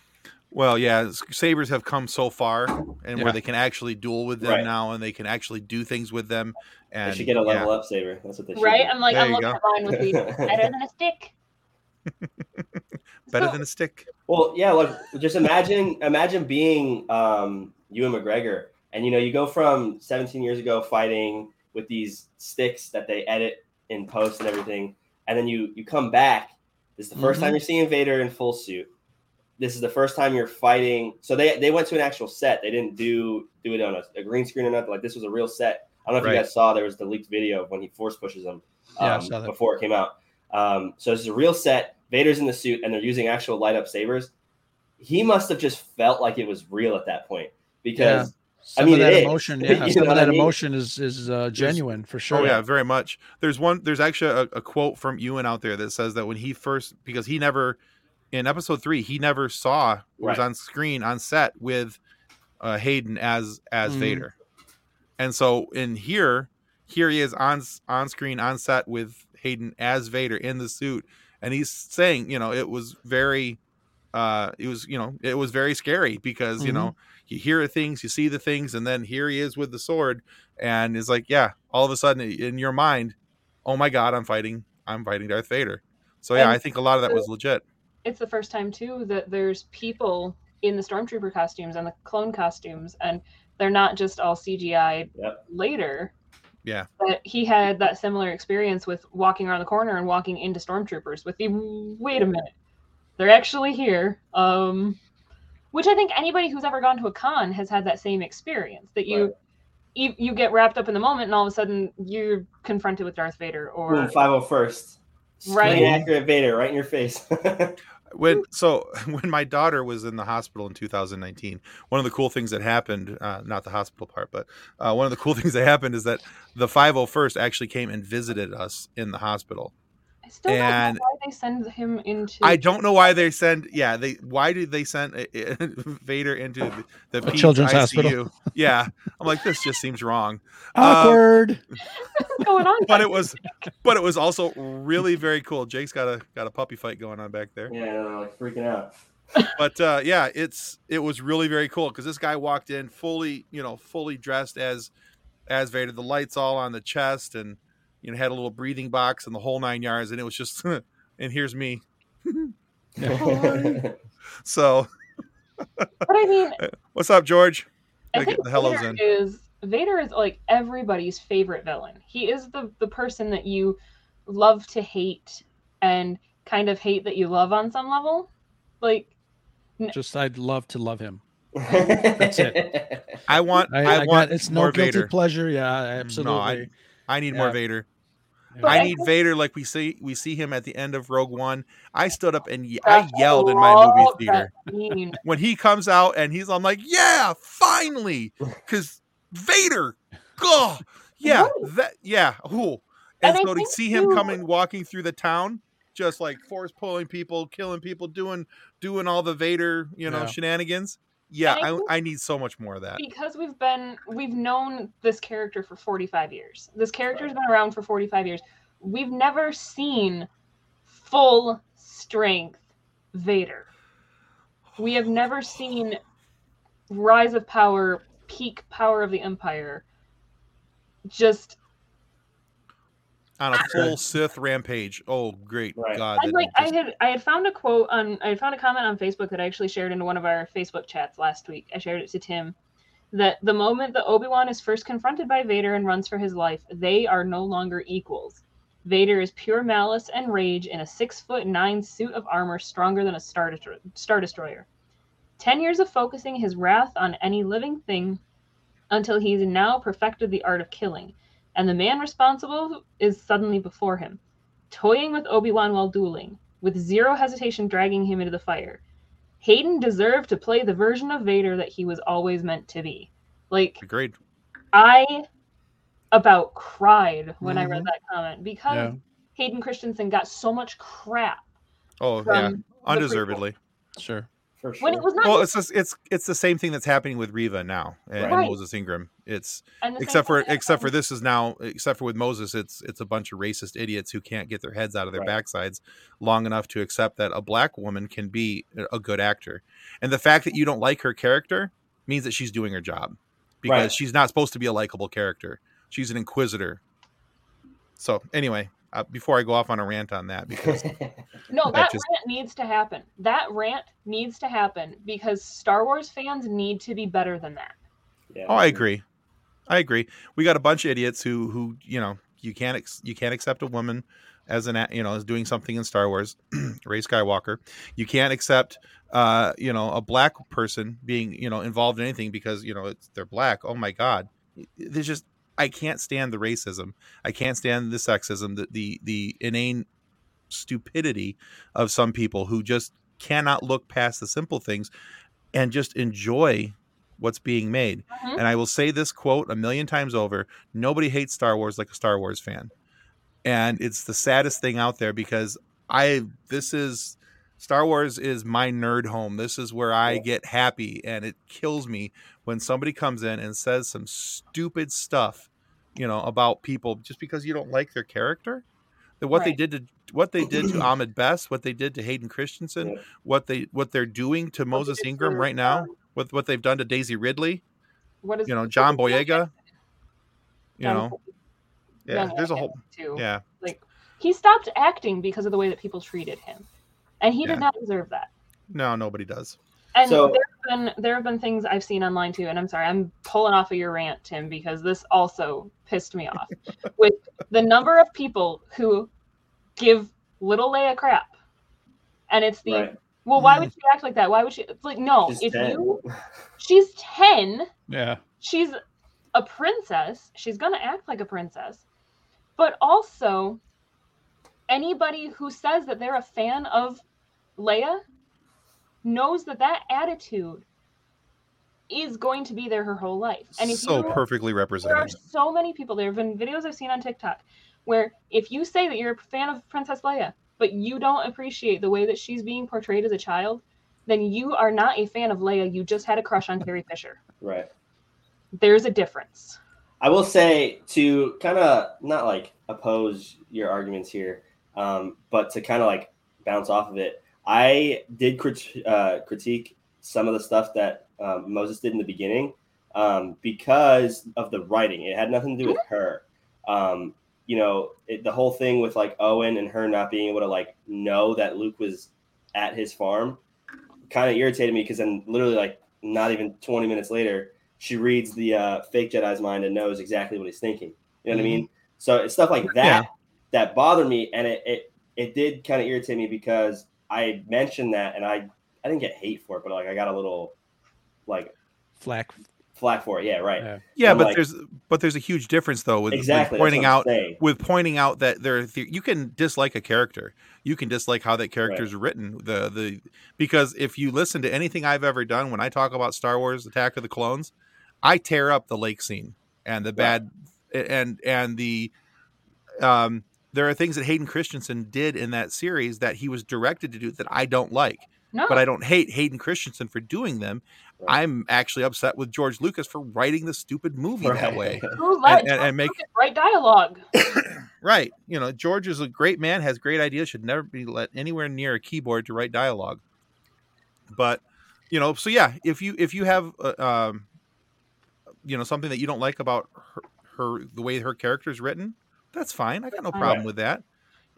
Speaker 2: Well, yeah, sabers have come so far, and
Speaker 6: Yeah.
Speaker 2: where they can actually duel with them
Speaker 5: Right.
Speaker 2: now, and they can actually do things with them. And
Speaker 5: they should get a
Speaker 2: yeah.
Speaker 5: level up saber. That's what they should.
Speaker 3: Right?
Speaker 5: do.
Speaker 3: I'm like,
Speaker 2: There
Speaker 3: I'm looking
Speaker 2: go.
Speaker 3: at mine with the [laughs] better than a stick.
Speaker 2: better
Speaker 3: So-
Speaker 2: than a stick.
Speaker 5: Well, yeah, like just imagine imagine being um Ewan McGregor and you know you go from 17 years ago fighting with these sticks that they edit in post and everything, and then you you come back. This is the 1st
Speaker 6: Mhm.
Speaker 5: time you're seeing Vader in full suit. This is the first time you're fighting. So they they went to an actual set. They didn't do do it on a, a green screen or nothing. Like this was a real set. I don't know if
Speaker 2: Right.
Speaker 5: you guys saw there was the leaked video of when he force pushes him um,
Speaker 6: saw that.
Speaker 5: before it came out. Um, so this is a real set. Vader's in the suit, and they're using actual light up sabers. He must have just felt like it was real at that point because
Speaker 6: Some
Speaker 5: mean,
Speaker 6: of that emotion, [laughs]
Speaker 5: You
Speaker 6: yeah,
Speaker 5: know
Speaker 6: some of
Speaker 5: what I
Speaker 6: that
Speaker 5: mean?
Speaker 6: emotion is is uh, genuine for sure.
Speaker 2: Oh yeah, very much. There's one. There's actually a, a quote from Ewan out there that says that when he first, because he never, in episode three, he never saw or was on screen on set with uh, Hayden as as
Speaker 6: Mhm.
Speaker 2: Vader, and so in here, here he is on on screen on set with Hayden as Vader in the suit, and he's saying, you know, it was very, uh, it was you know, it was very scary because you
Speaker 6: Mhm.
Speaker 2: know you hear things, you see the things, and then here he is with the sword, and it's like, yeah, all of a sudden in your mind, oh my god, I'm fighting, I'm fighting Darth Vader. So yeah,
Speaker 3: And
Speaker 2: I think a lot of that was legit.
Speaker 3: It's the first time too that there's people in the stormtrooper costumes and the clone costumes and they're not just all cgi
Speaker 5: Yep.
Speaker 3: later
Speaker 2: Yeah.
Speaker 3: but he had that similar experience with walking around the corner and walking into stormtroopers with the wait a minute they're actually here um which i think anybody who's ever gone to a con has had that same experience that you
Speaker 5: Right.
Speaker 3: you, you get wrapped up in the moment, and all of a sudden you're confronted with Darth Vader, or
Speaker 5: Boom, 501st.
Speaker 3: Right.
Speaker 5: Accurate Vader right in your face. [laughs]
Speaker 2: when so [laughs] when my daughter was in the hospital in 2019 one of the cool things that happened uh, not the hospital part but uh, one of the cool [laughs] things that happened is that the 501st actually came and visited us in the hospital
Speaker 3: I still don't know why they send him into.
Speaker 2: i don't know why they send yeah they why did they send uh, [laughs] vader into the, the
Speaker 6: children's
Speaker 2: ICU?
Speaker 6: hospital. [laughs]
Speaker 2: yeah i'm like this just seems wrong
Speaker 6: Awkward. [laughs]
Speaker 3: What's going on?
Speaker 2: but it was but it was also really very cool jake's got a got a puppy fight going on back there
Speaker 5: yeah, they're like freaking out.
Speaker 2: but uh, yeah, it's it was really very cool because this guy walked in fully, you know, fully dressed as as Vader, the lights all on the chest, and you know had a little breathing box and the whole nine yards, and it was just, [laughs] and here's me. [laughs] [laughs] So
Speaker 3: But I mean,
Speaker 2: what's up, George?
Speaker 3: I think
Speaker 2: the hellos
Speaker 3: Vader
Speaker 2: in.
Speaker 3: is Vader is like everybody's favorite villain. He is the the person that you love to hate and kind of hate that you love on some level. Like
Speaker 6: Just I'd love to love him.
Speaker 5: That's
Speaker 6: it.
Speaker 2: I want,
Speaker 6: I,
Speaker 2: I,
Speaker 6: I
Speaker 2: want
Speaker 6: got it's
Speaker 2: more
Speaker 6: no guilty
Speaker 2: Vader.
Speaker 6: pleasure. Yeah, absolutely.
Speaker 2: I need more Vader.
Speaker 3: But
Speaker 2: I
Speaker 3: I
Speaker 2: need
Speaker 3: think-
Speaker 2: Vader like we see we see him at the end of Rogue One. I stood up and ye- I yelled in my movie theater. [laughs] when he comes out and he's I'm like, yeah, finally, [laughs] because Vader, oh, yeah,
Speaker 3: Right.
Speaker 2: that, yeah, ooh. And,
Speaker 3: And
Speaker 2: so to see him
Speaker 3: too-
Speaker 2: coming walking through the town, just like force pulling people, killing people, doing doing all the Vader, you know,
Speaker 6: Yeah.
Speaker 2: shenanigans. Yeah,
Speaker 3: I
Speaker 2: I, I need so much more of that.
Speaker 3: because we've been we've known this character for 45 years. This character's been around for 45 years. We've never seen full strength vader. We have never seen rise of power peak power of the empire just
Speaker 2: On a full Sith rampage. Oh, great
Speaker 5: Right.
Speaker 2: God!
Speaker 3: and
Speaker 2: that
Speaker 3: like
Speaker 2: just-
Speaker 3: i had i had found a quote on i had found a comment on facebook that i actually shared into one of our facebook chats last week i shared it to tim that the moment that obi-wan is first confronted by vader and runs for his life they are no longer equals vader is pure malice and rage in a six foot nine suit of armor stronger than a star, Destro- star destroyer ten years of focusing his wrath on any living thing until he's now perfected the art of killing and the man responsible is suddenly before him toying with Obi-Wan while dueling, with zero hesitation dragging him into the fire. Hayden deserved to play the version of Vader that he was always meant to be. Like
Speaker 2: agreed.
Speaker 3: I about cried when I read
Speaker 6: Mhm.
Speaker 3: that comment because
Speaker 6: Yeah.
Speaker 3: Hayden Christensen got so much crap
Speaker 2: Oh yeah,
Speaker 3: the
Speaker 2: undeservedly.
Speaker 6: Sure.
Speaker 5: For
Speaker 3: when it was not
Speaker 2: Well, it's just, it's it's the same thing that's happening with Reva now and, and Moses Ingram. It's
Speaker 3: and the same
Speaker 2: except for except for this is now except for with Moses it's it's a bunch of racist idiots who can't get their heads out of their
Speaker 5: Right.
Speaker 2: backsides long enough to accept that a black woman can be a- a good actor. And the fact that you don't like her character means that she's doing her job because
Speaker 5: Right.
Speaker 2: she's not supposed to be a likable character. She's an inquisitor. So, anyway, uh, before I go off on a rant on that because [laughs]
Speaker 3: No,
Speaker 2: That
Speaker 3: that
Speaker 2: just-
Speaker 3: rant needs to happen. That rant needs to happen because Star Wars fans need to be better than that.
Speaker 5: Yeah.
Speaker 2: Oh, I agree. I agree. We got a bunch of idiots who who you know you can't ex- you can't accept a woman as an you know as doing something in Star Wars, [clears throat] Rey Skywalker. You can't accept uh you know a black person being you know involved in anything because you know it's they're black. Oh my God, there's just I can't stand the racism. I can't stand the sexism. The the the inane stupidity of some people who just cannot look past the simple things and just enjoy what's being made.
Speaker 3: Mhm.
Speaker 2: And I will say this quote a million times over nobody hates Star Wars like a Star Wars fan. And it's the saddest thing out there because I, this is, Star Wars is my nerd home. This is where I get happy. And it kills me when somebody comes in and says some stupid stuff, you know, about people just because you don't like their character. That what they did to what they did to [clears throat] Ahmed Best, what they did to Hayden Christensen,
Speaker 5: Yeah.
Speaker 2: what they what they're doing to
Speaker 3: What
Speaker 2: Moses Ingram right now, with what they've done to Daisy Ridley,
Speaker 3: What is
Speaker 2: you know, John Boyega, you know, yeah, there's a whole,
Speaker 3: too.
Speaker 2: yeah,
Speaker 3: Like he stopped acting because of the way that people treated him, and he
Speaker 2: Yeah.
Speaker 3: did not deserve that.
Speaker 2: no, nobody does.
Speaker 3: And
Speaker 5: So-
Speaker 3: there have been there have been things I've seen online too, and I'm sorry, I'm pulling off of your rant, Tim, because this also pissed me off [laughs] with the number of people who give little Leia crap, and it's the
Speaker 5: Right.
Speaker 3: well, why mm. would she act like that? Why would she? It's like no,
Speaker 5: She's
Speaker 3: if
Speaker 5: 10.
Speaker 3: you she's ten,
Speaker 6: Yeah.
Speaker 3: she's a princess. She's going to act like a princess. But also, anybody who says that they're a fan of Leia knows that that attitude is going to be there her whole life. And if
Speaker 2: so
Speaker 3: you,
Speaker 2: perfectly
Speaker 3: there are so many people. There have been videos I've seen on TikTok where if you say that you're a fan of Princess Leia, but you don't appreciate the way that she's being portrayed as a child, then you are not a fan of Leia. You just had a crush on Carrie Fisher.
Speaker 5: Right.
Speaker 3: There's a difference.
Speaker 5: I will say to kind of not like oppose your arguments here, um, but to kind of like bounce off of it. I did crit- uh, critique some of the stuff that um, Moses did in the beginning um, because of the writing. It had nothing to do with her. Um, you know, it, the whole thing with like Owen and her not being able to like know that Luke was at his farm kind of irritated me because then literally like not even 20 minutes later, she reads the uh, fake Jedi's mind and knows exactly what he's thinking. You know what I mean? So it's stuff like that
Speaker 2: Yeah.
Speaker 5: that bothered me, and it it, it did kind of irritate me because I mentioned that, and I I didn't get hate for it, but like I got a little like
Speaker 6: Flack.
Speaker 5: flack for it. Yeah, right.
Speaker 6: Yeah.
Speaker 2: Yeah, but
Speaker 5: like-
Speaker 2: there's but there's a huge difference though with, with pointing out
Speaker 5: what I'm saying.
Speaker 2: with pointing out that there you can dislike a character you can dislike how that character is written the the because if you listen to anything i've ever done when i talk about star wars attack of the clones i tear up the lake scene and the bad and and the um there are things that hayden christensen did in that series that he was directed to do that i don't like
Speaker 3: No,
Speaker 2: but i don't hate hayden christensen for doing them
Speaker 5: Right.
Speaker 2: i'm actually upset with george lucas for writing the stupid movie that way [laughs]
Speaker 3: who let
Speaker 2: and- and- and make-
Speaker 3: George Lucas write dialogue? [coughs]
Speaker 2: Right. You know, George is a great man, has great ideas, should never be let anywhere near a keyboard to write dialogue. But, you know, so yeah, if you if you have uh, um you know something that you don't like about her, her the way her character is written, that's fine. I got no problem
Speaker 5: Right.
Speaker 2: with that.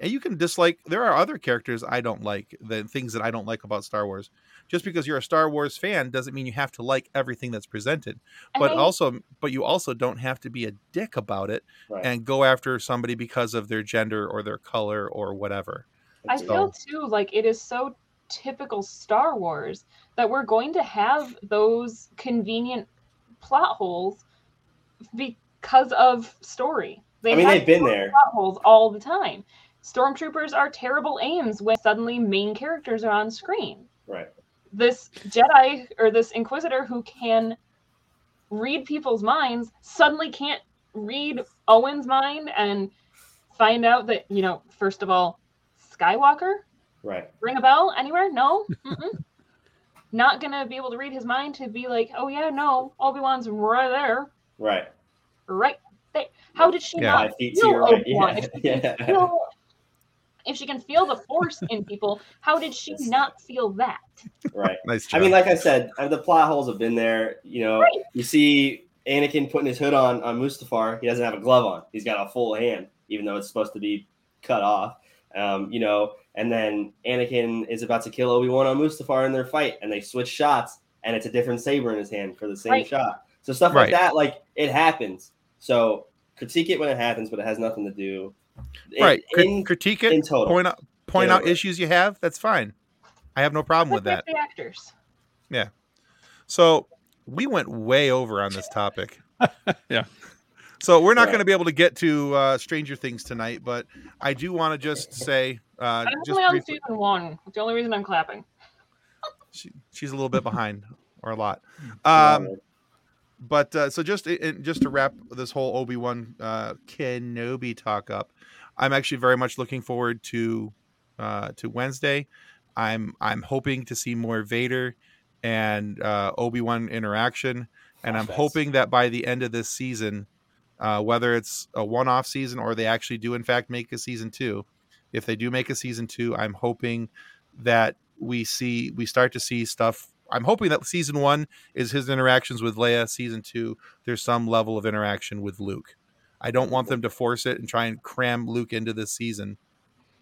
Speaker 2: And you can dislike there are other characters I don't like, the things that I don't like about Star Wars. Just because you're a Star Wars fan doesn't mean you have to like everything that's presented. But
Speaker 3: I-
Speaker 2: also but you also don't have to be a dick about it
Speaker 5: Right.
Speaker 2: and go after somebody because of their gender or their color or whatever.
Speaker 3: I
Speaker 5: Agreed.
Speaker 3: feel too like it is so typical Star Wars that we're going to have those convenient plot holes because of story. They
Speaker 5: I mean, they've been there.
Speaker 3: holes all the time. Stormtroopers are terrible aims when suddenly main characters are on screen.
Speaker 5: Right.
Speaker 3: This Jedi or this Inquisitor who can read people's minds suddenly can't read Owen's mind and find out that, you know, first of all, Skywalker
Speaker 5: Right.
Speaker 3: ring a bell anywhere? No. [laughs] Not gonna be able to read his mind to be like, oh yeah, no, Obi Wan's right there,
Speaker 5: Right.
Speaker 3: right there. How did she
Speaker 2: Yeah.
Speaker 3: not
Speaker 5: Five feet
Speaker 3: feel
Speaker 5: your right.
Speaker 3: Obi-Wan?
Speaker 5: Yeah.
Speaker 3: If she can [laughs]
Speaker 5: yeah.
Speaker 3: feel, if she can feel the Force in people, how did she not feel that?
Speaker 5: Right.
Speaker 2: Nice
Speaker 5: I mean, like I said, uh, the plot holes have been there. You know,
Speaker 3: Right.
Speaker 5: you see Anakin putting his hood on on Mustafar. He doesn't have a glove on. He's got a full hand, even though it's supposed to be cut off. Um, you know, and then Anakin is about to kill Obi Wan on Mustafar in their fight, and they switch shots, and it's a different saber in his hand for the same
Speaker 3: Right.
Speaker 5: shot. So stuff
Speaker 2: Right.
Speaker 5: like that, like it happens. So critique it when it happens, but it has nothing to do. in-
Speaker 2: right. Crit-
Speaker 5: In,
Speaker 2: critique it,
Speaker 5: in total.
Speaker 2: point out point
Speaker 5: Yeah,
Speaker 2: out issues you have, that's fine. I have no problem with
Speaker 3: But
Speaker 2: that.
Speaker 3: the actors. Yeah.
Speaker 2: So we went way over on this topic. [laughs]
Speaker 6: Yeah.
Speaker 2: So we're not
Speaker 5: Right.
Speaker 2: going to be able to get to uh, Stranger Things tonight, but I do want to just say, uh,
Speaker 3: I'm
Speaker 2: just
Speaker 3: only on
Speaker 2: briefly,
Speaker 3: season one. That's the only reason I'm clapping.
Speaker 2: she, she's a little bit behind, or a lot. [laughs]
Speaker 5: Yeah,
Speaker 2: Um, but uh, so just just to wrap this whole Obi Wan uh, Kenobi talk up, I'm actually very much looking forward to uh, to Wednesday. I'm I'm hoping to see more Vader and uh, Obi Wan interaction, and I'm hoping that by the end of this season, uh, whether it's a one off season or they actually do in fact make a season two, if they do make a season two, I'm hoping that we see we start to see stuff. I'm hoping that season one is his interactions with Leia. Season two, there's some level of interaction with Luke. I don't want them to force it and try and cram Luke into this season,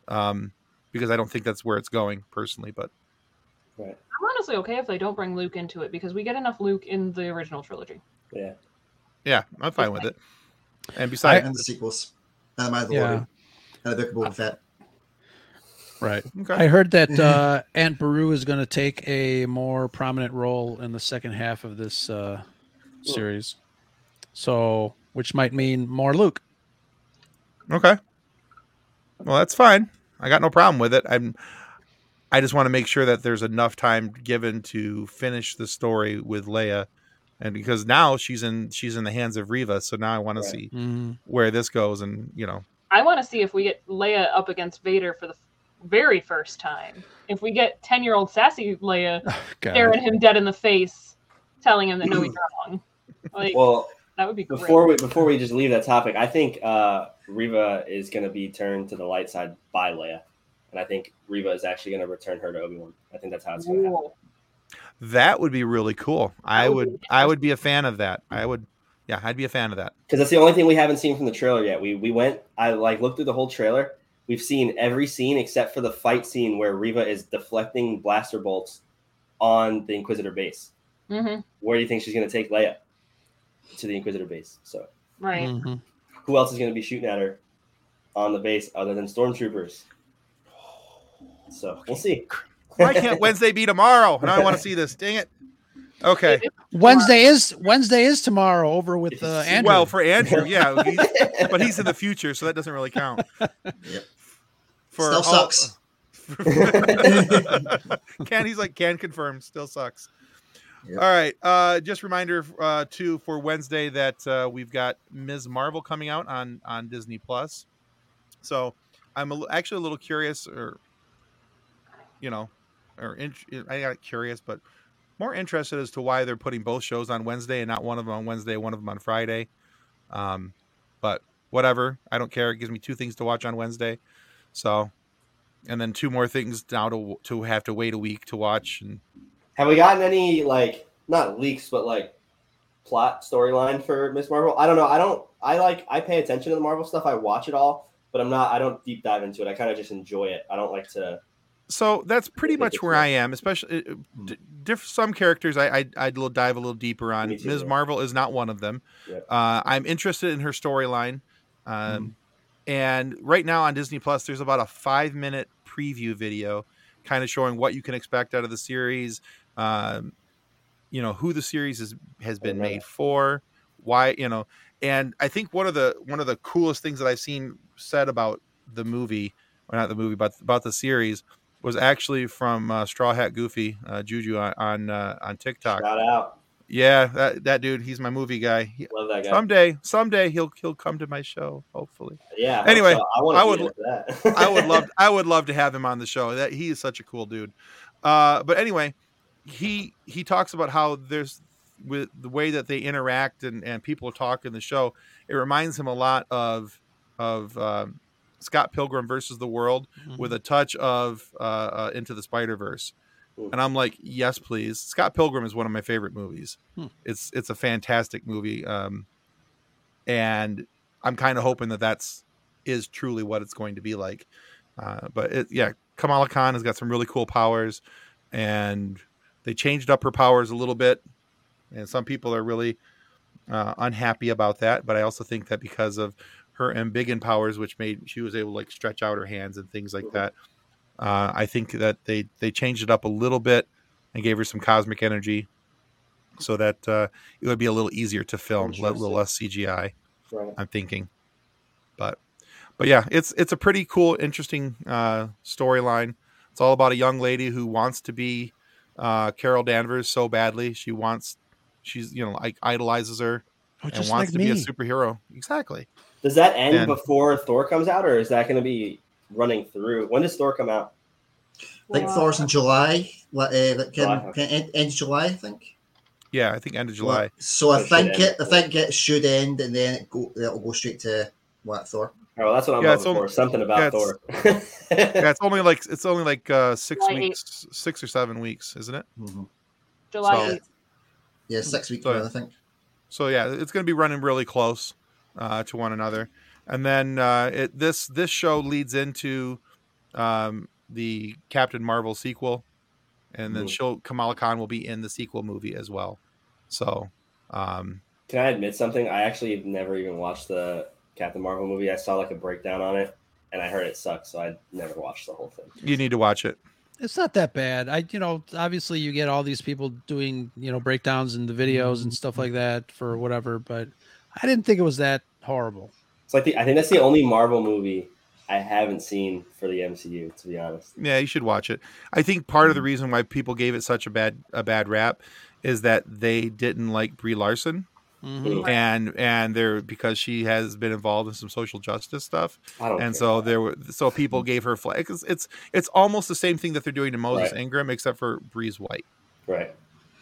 Speaker 2: um, because I don't think that's where it's going personally. But
Speaker 3: I'm honestly okay if they don't bring Luke into it because we get enough Luke in the original trilogy.
Speaker 5: yeah.
Speaker 2: yeah, I'm fine with it. And besides,
Speaker 4: and the sequels. And the Mandalorian.
Speaker 6: Yeah.
Speaker 4: And the Book of Boba Fett.
Speaker 6: Right.
Speaker 2: okay.
Speaker 6: I heard that uh, Aunt Beru is going to take a more prominent role in the second half of this uh, series. So, which might mean more Luke.
Speaker 2: Okay. Well, that's fine. I got no problem with it. I'm. I just want to make sure that there's enough time given to finish the story with Leia, and because now she's in she's in the hands of Reva, so now I want
Speaker 5: Right.
Speaker 2: to see
Speaker 6: Mhm.
Speaker 2: where this goes, and you know,
Speaker 3: I want to see if we get Leia up against Vader for the very first time. If we get ten-year-old sassy Leia [laughs]
Speaker 6: God.
Speaker 3: staring him dead in the face, telling him that no, he's [clears throat] wrong. Like
Speaker 5: Well,
Speaker 3: that would be great.
Speaker 5: before we before we just leave that topic, I think uh, Reva is going to be turned to the light side by Leia, and I think Reva is actually going to return her to Obi Wan. I think that's how it's going to happen.
Speaker 2: That would be really cool. I
Speaker 3: would
Speaker 2: would I would be a fan of that. I would, yeah, I'd be a fan of that.
Speaker 5: because that's the only thing we haven't seen from the trailer yet. We we went, I like looked through the whole trailer. We've seen every scene except for the fight scene where Reva is deflecting blaster bolts on the Inquisitor base.
Speaker 3: Mhm.
Speaker 5: Where do you think she's going to take Leia to the Inquisitor base? So
Speaker 3: Right.
Speaker 6: Mhm.
Speaker 5: who else is going to be shooting at her on the base other than stormtroopers? So we'll see.
Speaker 2: Why can't [laughs] Wednesday be tomorrow? Now I want to see this. Dang it. Okay.
Speaker 6: Wednesday is Wednesday is tomorrow over with uh, Andrew.
Speaker 2: Well, for Andrew, yeah, he's, [laughs] but he's in the future, so that doesn't really count.
Speaker 4: Yep.
Speaker 2: For
Speaker 4: Still
Speaker 2: all-
Speaker 4: sucks. [laughs]
Speaker 2: can he's like can confirm still sucks.
Speaker 4: Yep.
Speaker 2: all right uh just reminder uh too for wednesday that uh we've got ms. Marvel coming out on on disney plus. So i'm a, actually a little curious or you know or in, i got curious but more interested as to why they're putting both shows on wednesday and not one of them on wednesday one of them on friday. Um but whatever i don't care. It gives me two things to watch on wednesday so and then two more things now to to have to wait a week to watch and
Speaker 5: Have we gotten any like not leaks, but like plot storyline for Miss Marvel? I don't know. I don't. I like. I pay attention to the Marvel stuff. I watch it all, but I'm not. I don't deep dive into it. I kind of just enjoy it. I don't like to.
Speaker 2: so that's pretty much where. I am. Especially uh, d- diff- some characters, I I'd, I'd dive a little deeper on.
Speaker 5: Too,
Speaker 2: Ms. Marvel is not one of them.
Speaker 5: Yep.
Speaker 2: Uh, I'm interested in her storyline, um, and right now on Disney Plus, there's about a five minute preview video, kind of showing what you can expect out of the series. Um, you know who the series is, has been made for, why you know, and I think one of the one of the coolest things that I've seen said about the movie, or not the movie, but about the series, was actually from uh, Straw Hat Goofy uh, Juju on on, uh, on TikTok.
Speaker 5: Shout out.
Speaker 2: Yeah, that that dude, he's my movie guy.
Speaker 5: Love that guy.
Speaker 2: someday, someday he'll he'll come to my show. Hopefully,
Speaker 5: yeah.
Speaker 2: Anyway,
Speaker 5: so I,
Speaker 2: I would-
Speaker 5: would. That.
Speaker 2: I would love [laughs] I would love to have him on the show. That he is such a cool dude. Uh, but anyway, he he talks about how there's with the way that they interact and and people talk in the show. It reminds him a lot of of um, Scott Pilgrim versus the World
Speaker 6: Mhm.
Speaker 2: with a touch of uh, uh, Into the Spider Verse. And I'm like, yes, please. Scott Pilgrim is one of my favorite movies.
Speaker 6: Hmm.
Speaker 2: It's it's a fantastic movie, um, and I'm kind of hoping that that's is truly what it's going to be like. Uh, but it, yeah, Kamala Khan has got some really cool powers, and they changed up her powers a little bit, and some people are really uh, unhappy about that. But I also think that because of her ambiguous powers, which made she was able to like stretch out her hands and things like that. Uh, I think that they they changed it up a little bit and gave her some cosmic energy, so that uh, it would be a little easier to film, a little less CGI.
Speaker 5: Right.
Speaker 2: I'm thinking, but but yeah, it's it's a pretty cool, interesting uh, storyline. It's all about a young lady who wants to be uh, Carol Danvers so badly. She wants, she's you know like idolizes her
Speaker 6: Oh,
Speaker 2: and wants
Speaker 6: like
Speaker 2: to be a superhero. Exactly.
Speaker 5: Does that end
Speaker 2: And-
Speaker 5: before Thor comes out, or is that going to be running through? When does Thor come out?
Speaker 4: I think
Speaker 3: Wow.
Speaker 4: Thor's in July. What, uh, like,
Speaker 5: July,
Speaker 4: um, end, end of July, I think.
Speaker 2: Yeah, I think end of July.
Speaker 4: So I think it. I think it should end, and then it go. It'll go straight to what Thor.
Speaker 5: Oh, well, that's what I'm
Speaker 2: Yeah, it's
Speaker 5: hoping
Speaker 2: only-
Speaker 5: for. Something about
Speaker 2: yeah,
Speaker 5: Thor. [laughs]
Speaker 2: yeah, it's only like it's only like uh, six
Speaker 3: July
Speaker 2: weeks, six or seven weeks, isn't it?
Speaker 4: Mm-hmm.
Speaker 3: July
Speaker 2: So-
Speaker 3: 8th.
Speaker 4: Yeah, six weeks.
Speaker 2: So-
Speaker 4: run, I think.
Speaker 2: So yeah, it's going to be running really close uh, to one another, and then uh, it, this this show leads into um, the Captain Marvel sequel, and then
Speaker 5: Mhm.
Speaker 2: she'll Kamala Khan will be in the sequel movie as well. So um,
Speaker 5: Can I admit something? I actually have never even watched the Captain Marvel movie. I saw like a breakdown on it, and I heard it sucks, so I never watched the whole thing.
Speaker 2: you need to watch it.
Speaker 6: It's not that bad. I, you know, obviously you get all these people doing, you know, breakdowns in the videos and stuff like that for whatever, but I didn't think it was that horrible.
Speaker 5: It's like the, I think that's the only Marvel movie I haven't seen for the MCU. To be honest,
Speaker 2: Yeah, you should watch it. I think part of the reason why people gave it such a bad a bad rap is that they didn't like Brie Larson,
Speaker 6: Mhm.
Speaker 2: And and they're because she has been involved in some social justice stuff, and so
Speaker 5: about
Speaker 2: there were so people gave her flag. It's, it's it's almost the same thing that they're doing to Moses
Speaker 5: Right.
Speaker 2: Ingram, except for Brie's white.
Speaker 5: right.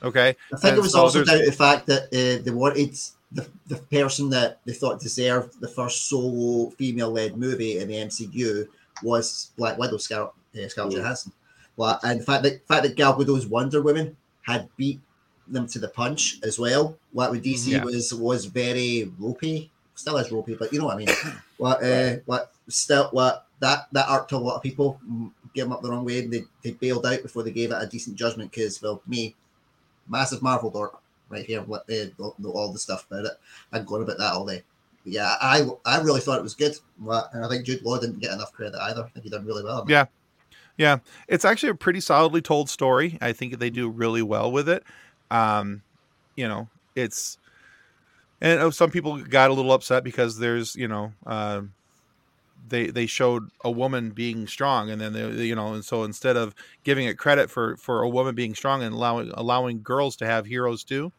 Speaker 2: Okay,
Speaker 4: I think
Speaker 2: And
Speaker 4: it was
Speaker 2: so
Speaker 4: also down to the fact that uh, they wanted the, the person that they thought deserved the first solo female led movie in the MCU was Black Widow Scarlett, uh, Scarlett
Speaker 5: Mm.
Speaker 4: Johansson. Well, and the fact that fact that Gal Gadot's Wonder Woman had beat them to the punch as well. What with DC
Speaker 2: Yeah.
Speaker 4: was was very ropey, still is ropey, but you know what I mean. [coughs] what uh, what still what that that irked a lot of people. Gave them up the wrong way, and they, they bailed out before they gave it a decent judgment. Because well, me, massive Marvel dork right here. What uh, know all the stuff about it. I'd gone about that all day. But yeah, I I really thought it was good. And I think Jude Law didn't get enough credit either. I think he done really well.
Speaker 2: Yeah. Yeah, it's actually a pretty solidly told story. I think they do really well with it. Um, you know, it's and uh, some people got a little upset because there's you know uh, they they showed a woman being strong and then they, you know and so instead of giving it credit for for a woman being strong and allowing allowing girls to have heroes too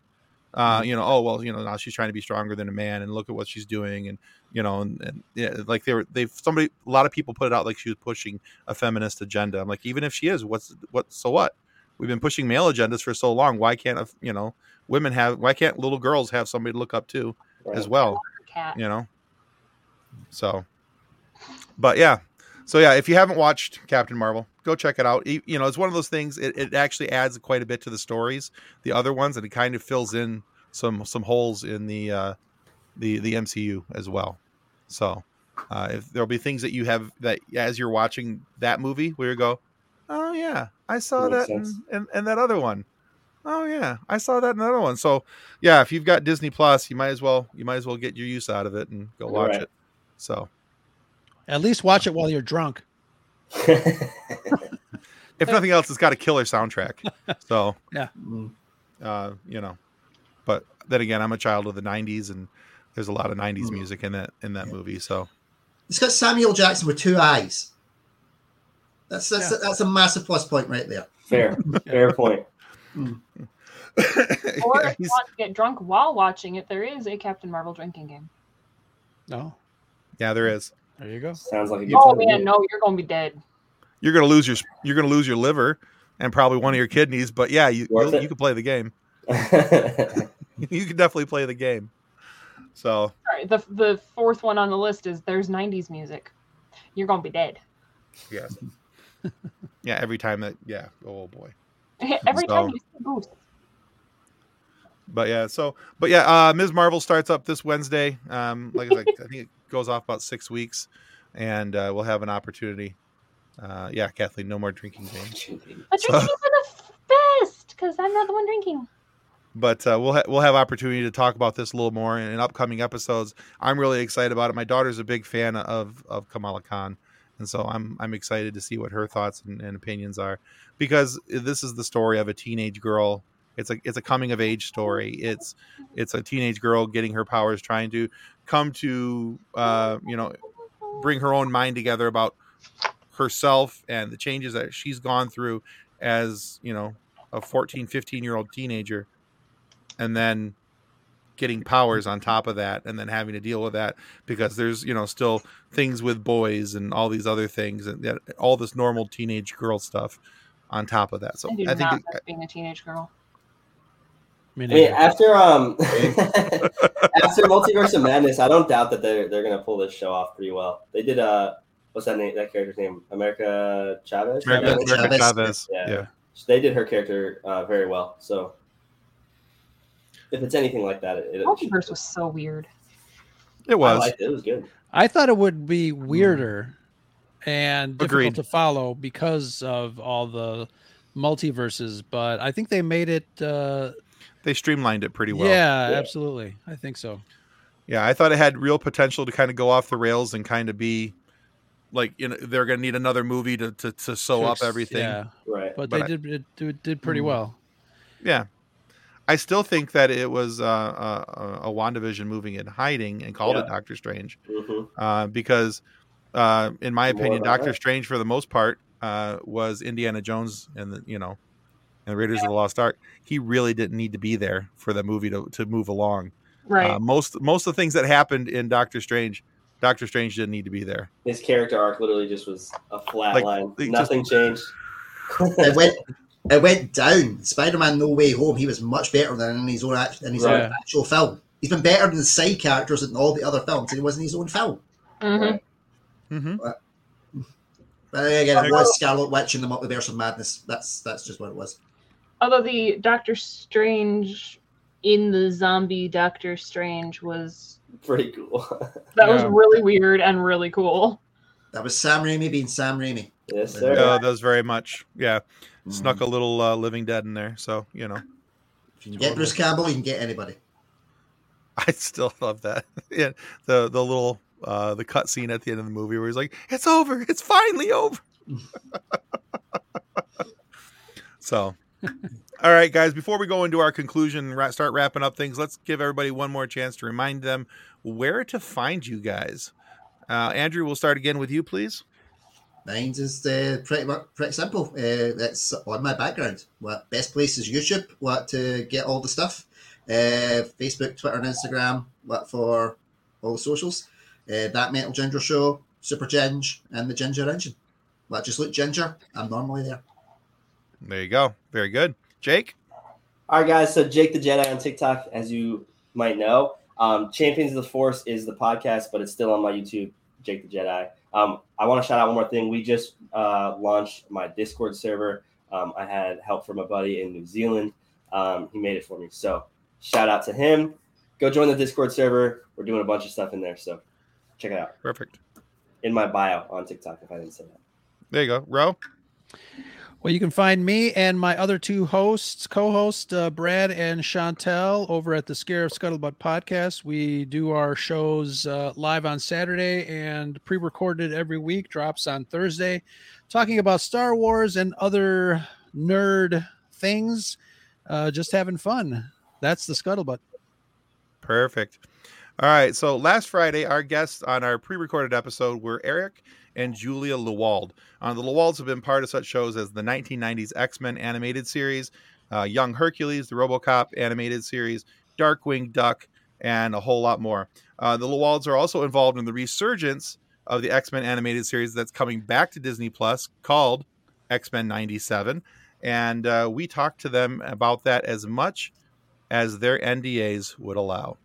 Speaker 2: uh you know oh well you know now she's trying to be stronger than a man and look at what she's doing and you know and, and yeah like they were they've somebody a lot of people put it out like she was pushing a feminist agenda. I'm like even if she is what's what so what? We've been pushing male agendas for so long. Why can't a- you know women have why can't little girls have somebody to look up to
Speaker 5: right.
Speaker 2: as well
Speaker 3: Cat.
Speaker 2: you know? So but yeah. So yeah if you haven't watched captain marvel go check it out. You know it's one of those things it, it actually adds quite a bit to the stories the other ones and it kind of fills in some some holes in the uh the the mcu as well. So uh if there'll be things that you have that as you're watching that movie where you go oh yeah i saw that in,
Speaker 5: sense.
Speaker 2: in, in that other one. Oh yeah i saw that in another one. So yeah if you've got disney plus you might as well you might as well get your use out of it and go watch
Speaker 5: Right.
Speaker 2: it. So
Speaker 6: At least watch it while you're drunk. [laughs]
Speaker 2: if nothing else it's got a killer soundtrack so [laughs]
Speaker 4: yeah,
Speaker 2: uh you know but then again i'm a child of the 90s and there's a lot of 90s
Speaker 4: Mm.
Speaker 2: music in that in that movie so
Speaker 4: It's got Samuel Jackson with two eyes. That's that's
Speaker 6: Yeah.
Speaker 4: that's a massive plus point right there.
Speaker 5: fair, fair point. [laughs]
Speaker 3: Or if you want to get drunk while watching it, there is a Captain Marvel drinking game.
Speaker 6: No,
Speaker 2: yeah there is
Speaker 6: there you go.
Speaker 5: Sounds like a good
Speaker 3: Oh
Speaker 5: time to
Speaker 3: man, no, you're gonna be dead.
Speaker 2: you're gonna lose your you're gonna lose your liver and probably one of your kidneys but yeah you you'll- you can play the game [laughs] [laughs] you can definitely play the game so
Speaker 3: Sorry, the the fourth one on the list is there's '90s music. You're gonna be dead.
Speaker 2: yeah [laughs] yeah every time that yeah oh boy
Speaker 3: Every time you see Boost.
Speaker 2: but yeah so but yeah uh ms marvel starts up this wednesday um like i said i think it goes off about six weeks and uh we'll have an opportunity uh yeah kathleen no more drinking games
Speaker 3: But
Speaker 2: So-
Speaker 3: drinking for the best, because I'm not the one drinking.
Speaker 2: but uh, we'll ha- we'll have opportunity to talk about this a little more in, in upcoming episodes. I'm really excited about it. My daughter's a big fan of of Kamala Khan, and so I'm I'm excited to see what her thoughts and, and opinions are because this is the story of a teenage girl. It's a it's a coming of age story. It's it's a teenage girl getting her powers, trying to come to uh, you know bring her own mind together about herself and the changes that she's gone through as you know a 14 15 year old teenager and then getting powers on top of that and then having to deal with that because there's you know still things with boys and all these other things and that- all this normal teenage girl stuff on top of that so
Speaker 3: I
Speaker 2: i think it-
Speaker 3: being a teenage girl.
Speaker 6: I mean,
Speaker 5: after um [laughs] [laughs] after Multiverse of Madness, I don't doubt that they're they're gonna pull this show off pretty well. They did uh what's that name that character's name? America Chavez?
Speaker 2: America,
Speaker 4: America
Speaker 2: America
Speaker 4: Chavez.
Speaker 2: Chavez.
Speaker 5: Yeah.
Speaker 2: yeah
Speaker 5: They did her character uh, very well. So if it's anything like that, it, it
Speaker 3: Multiverse was so weird.
Speaker 2: it
Speaker 5: I
Speaker 2: was
Speaker 5: liked it. It was good.
Speaker 6: I thought it would be weirder and difficult
Speaker 2: Agreed.
Speaker 6: to follow because of all the multiverses, but I think they made it. Uh,
Speaker 2: they streamlined it pretty well
Speaker 6: yeah,
Speaker 5: Yeah.
Speaker 6: absolutely. I think so.
Speaker 2: Yeah, I thought it had real potential to kind of go off the rails and kind of be like you know they're going to need another movie to to, to sew up everything.
Speaker 6: Yeah,
Speaker 5: Right.
Speaker 6: but,
Speaker 2: But
Speaker 6: they
Speaker 2: I-
Speaker 6: did it, did- did pretty
Speaker 4: Mm.
Speaker 6: well.
Speaker 2: Yeah. I still think that it was uh, uh, a WandaVision moving in hiding and called it Doctor Strange
Speaker 5: hmm
Speaker 2: uh, because, uh, in my opinion, Doctor
Speaker 5: that.
Speaker 2: Strange for the most part uh, was Indiana Jones and the you know, and the Raiders of the Lost Ark. He really didn't need to be there for the movie to to move along.
Speaker 3: Right.
Speaker 2: Uh, most most of the things that happened in Doctor Strange, Doctor Strange didn't need to be there.
Speaker 5: His character arc literally just was a flat
Speaker 2: Like,
Speaker 5: line.
Speaker 2: like,
Speaker 5: Nothing changed.
Speaker 4: it went it went down. Spider-Man: No Way Home. He was much better than in his own in his
Speaker 6: Right.
Speaker 4: own actual film. He's been better than the side characters in all the other films, and he was in his own film.
Speaker 3: Mhm.
Speaker 2: hmm
Speaker 4: But again, it was Scarlet Witch in the Multiverse of Madness. That's that's just what it was.
Speaker 3: Although the Doctor Strange in the zombie Doctor Strange was
Speaker 5: Pretty cool. [laughs]
Speaker 3: that was really weird and really cool.
Speaker 4: That was Sam Raimi being Sam Raimi.
Speaker 5: yes, sir.
Speaker 2: Uh, that was very much yeah. Snuck
Speaker 4: Mm.
Speaker 2: a little uh, Living Dead in there, so you know.
Speaker 4: If you can get Bruce Campbell, you can get anybody. [laughs]
Speaker 2: I still love that. [laughs] yeah, the the little uh the cut scene at the end of the movie where he's like, "It's over. It's finally over." so, all right, guys. Before we go into our conclusion, and start wrapping up things. Let's give everybody one more chance to remind them where to find you guys. Uh, Andrew, we'll start again with you, please.
Speaker 4: Mine's is uh, pretty pretty simple. Uh, it's on my background. What best place is YouTube? What to get all the stuff? Uh, Facebook, Twitter, and Instagram. What for all the socials? Uh, that Mental Ginger Show, SuperGinge, and the Ginger Engine. What just look ginger? I'm normally there.
Speaker 2: There you go. Very good, Jake.
Speaker 5: All right, guys. So Jake the Jedi on TikTok, as you might know. Um, Champions of the Force is the podcast, but it's still on my YouTube, Jake the Jedi. Um, I want to shout out one more thing. We just uh, launched my Discord server. Um, I had help from a buddy in New Zealand. Um, he made it for me. So shout out to him. Go join the Discord server. We're doing a bunch of stuff in there. So check it out
Speaker 2: Perfect.
Speaker 5: in my bio on TikTok if I didn't say that.
Speaker 2: There you go, Ro.
Speaker 6: Well, you can find me and my other two hosts, co-hosts, uh, Brad and Chantel, over at the Scarif Scuttlebutt podcast. We do our shows uh, live on Saturday and pre-recorded every week. Drops on Thursday, talking about Star Wars and other nerd things. Uh, just having fun. That's the Scuttlebutt.
Speaker 2: Perfect. All right. So last Friday, our guests on our pre-recorded episode were Eric and Julia Lewald. Uh, the Lewalds have been part of such shows as the 1990s X-Men animated series, uh, Young Hercules, the RoboCop animated series, Darkwing Duck, and a whole lot more. Uh, the Lewalds are also involved in the resurgence of the X-Men animated series that's coming back to Disney Plus called X-Men 97. And uh, we talked to them about that as much as their NDAs would allow.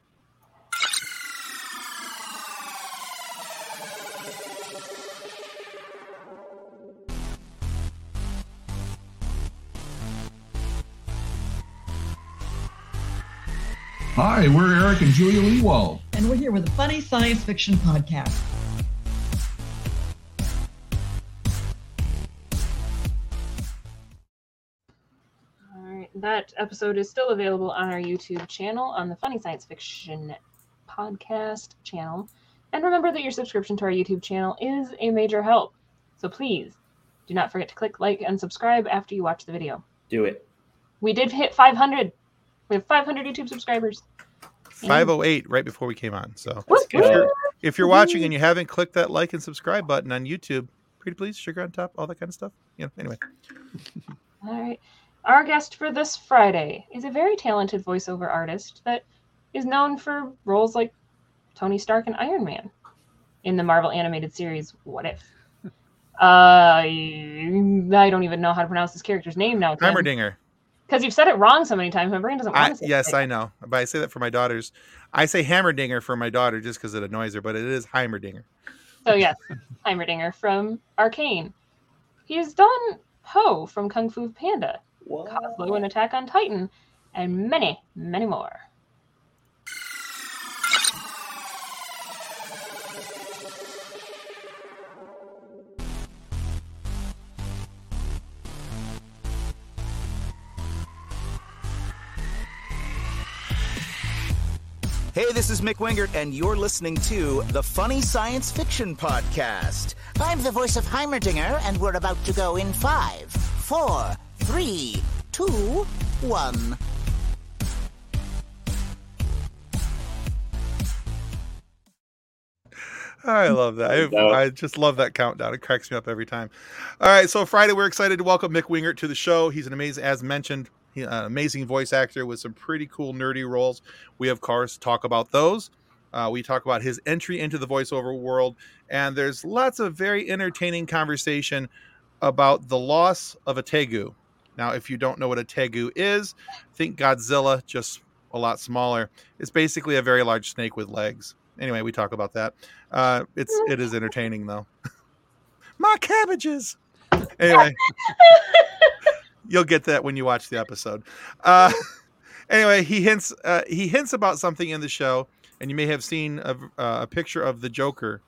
Speaker 7: Hi, we're Eric and Julia Lewald.
Speaker 8: and we're here with a funny science fiction podcast.
Speaker 3: All right, that episode is still available on our YouTube channel on the Funny Science Fiction podcast channel. And remember that your subscription to our YouTube channel is a major help. So please do not forget to click like and subscribe after you watch the video.
Speaker 5: Do it.
Speaker 3: We did hit 500. We have 500 YouTube subscribers.
Speaker 2: 508 right before we came on. So if you're if you're watching and you haven't clicked that like and subscribe button on YouTube, pretty please, sugar on top, all that kind of stuff. You know, anyway. [laughs]
Speaker 3: All right. Our guest for this Friday is a very talented voiceover artist that is known for roles like Tony Stark and Iron Man in the Marvel animated series What If. [laughs] Uh, I don't even know how to pronounce this character's name now.
Speaker 2: Heimerdinger.
Speaker 3: Because you've said it wrong so many times. My brain doesn't want to say
Speaker 2: yes,
Speaker 3: it.
Speaker 2: I know. But I say that for my daughters. I say Hammerdinger for my daughter just because it annoys her, but it is Heimerdinger.
Speaker 3: So yes, Heimerdinger from Arcane. He's done Po from Kung Fu Panda,
Speaker 5: What?
Speaker 3: Cosmo in Attack on Titan, and many, many more.
Speaker 9: this is Mick Wingert, and you're listening to the Funny Science Fiction Podcast.
Speaker 10: I'm the voice of Heimerdinger, and we're about to go in five, four, three, two, one.
Speaker 2: I love that. I, I, just love that countdown. It cracks me up every time. All right, so Friday, we're excited to welcome Mick Wingert to the show. He's an amazing, as mentioned, he, an amazing voice actor with some pretty cool nerdy roles. We of course talk about those. Uh, we talk about his entry into the voiceover world, and there's lots of very entertaining conversation about the loss of a tegu. Now, if you don't know what a tegu is, think Godzilla, just a lot smaller. It's basically a very large snake with legs. Anyway, we talk about that. Uh, it's it is entertaining though. [laughs] My cabbages. Anyway, [laughs] you'll get that when you watch the episode. Uh, [laughs] [laughs] anyway, he hints uh, he hints about something in the show, and you may have seen a, uh, a picture of the Joker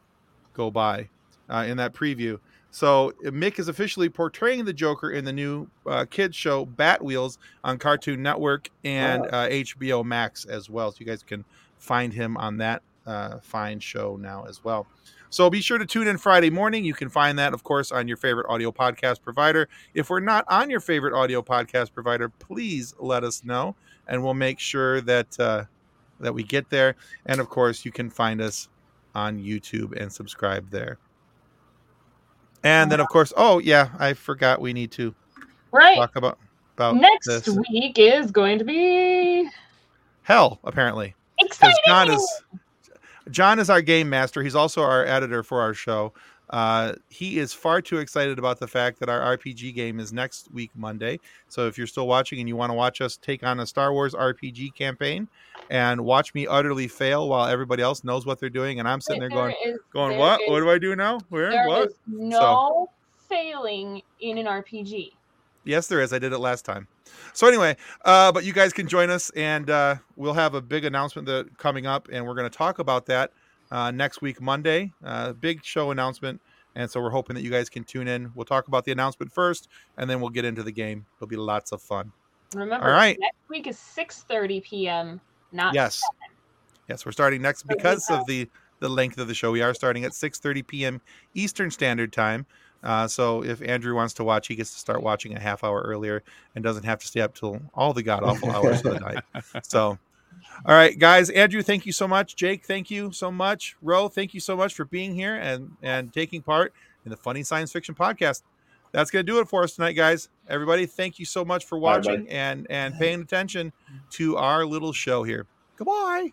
Speaker 2: go by uh, in that preview. So Mick is officially portraying the Joker in the new uh, kids show Batwheels on Cartoon Network and uh, HBO Max as well. So you guys can find him on that uh, fine show now as well. So be sure to tune in Friday morning. You can find that, of course, on your favorite audio podcast provider. If we're not on your favorite audio podcast provider, please let us know, and we'll make sure that uh, that we get there. And of course, you can find us on YouTube and subscribe there. And then, of course, oh yeah, I forgot we need to
Speaker 3: Right.
Speaker 2: talk about about
Speaker 3: Next
Speaker 2: this
Speaker 3: week is going to be
Speaker 2: hell. Apparently,
Speaker 3: exciting.
Speaker 2: Is John is our game master. He's also our editor for our show. Uh, he is far too excited about the fact that our RPG game is next week Monday. So if you're still watching and you want to watch us take on a Star Wars RPG campaign and watch me utterly fail while everybody else knows what they're doing, and I'm sitting there going,
Speaker 3: There is-
Speaker 2: going,
Speaker 3: there
Speaker 2: what?
Speaker 3: is-
Speaker 2: What do I do now? Where? What?
Speaker 3: no failing in an RPG.
Speaker 2: Yes, there is. I did it last time. So anyway, uh, but you guys can join us, and uh, we'll have a big announcement that coming up, and we're going to talk about that uh, next week, Monday. Uh, big show announcement, and so we're hoping that you guys can tune in. We'll talk about the announcement first, and then we'll get into the game. It'll be lots of fun.
Speaker 3: Remember,
Speaker 2: All right.
Speaker 3: next week is 6:30 p.m. Not
Speaker 2: Yes, yes, we're starting next because of the the length of the show. We are starting at 6:30 p.m. Eastern Standard Time. Uh, so if Andrew wants to watch, he gets to start watching a half hour earlier and doesn't have to stay up till all the god awful hours of the night. [laughs] So, all right, guys. Andrew, thank you so much. Jake, thank you so much. Ro, thank you so much for being here and and taking part in the Funny Science Fiction Podcast. That's gonna do it for us tonight, guys. Everybody, thank you so much for watching and and paying attention to our little show here. Goodbye.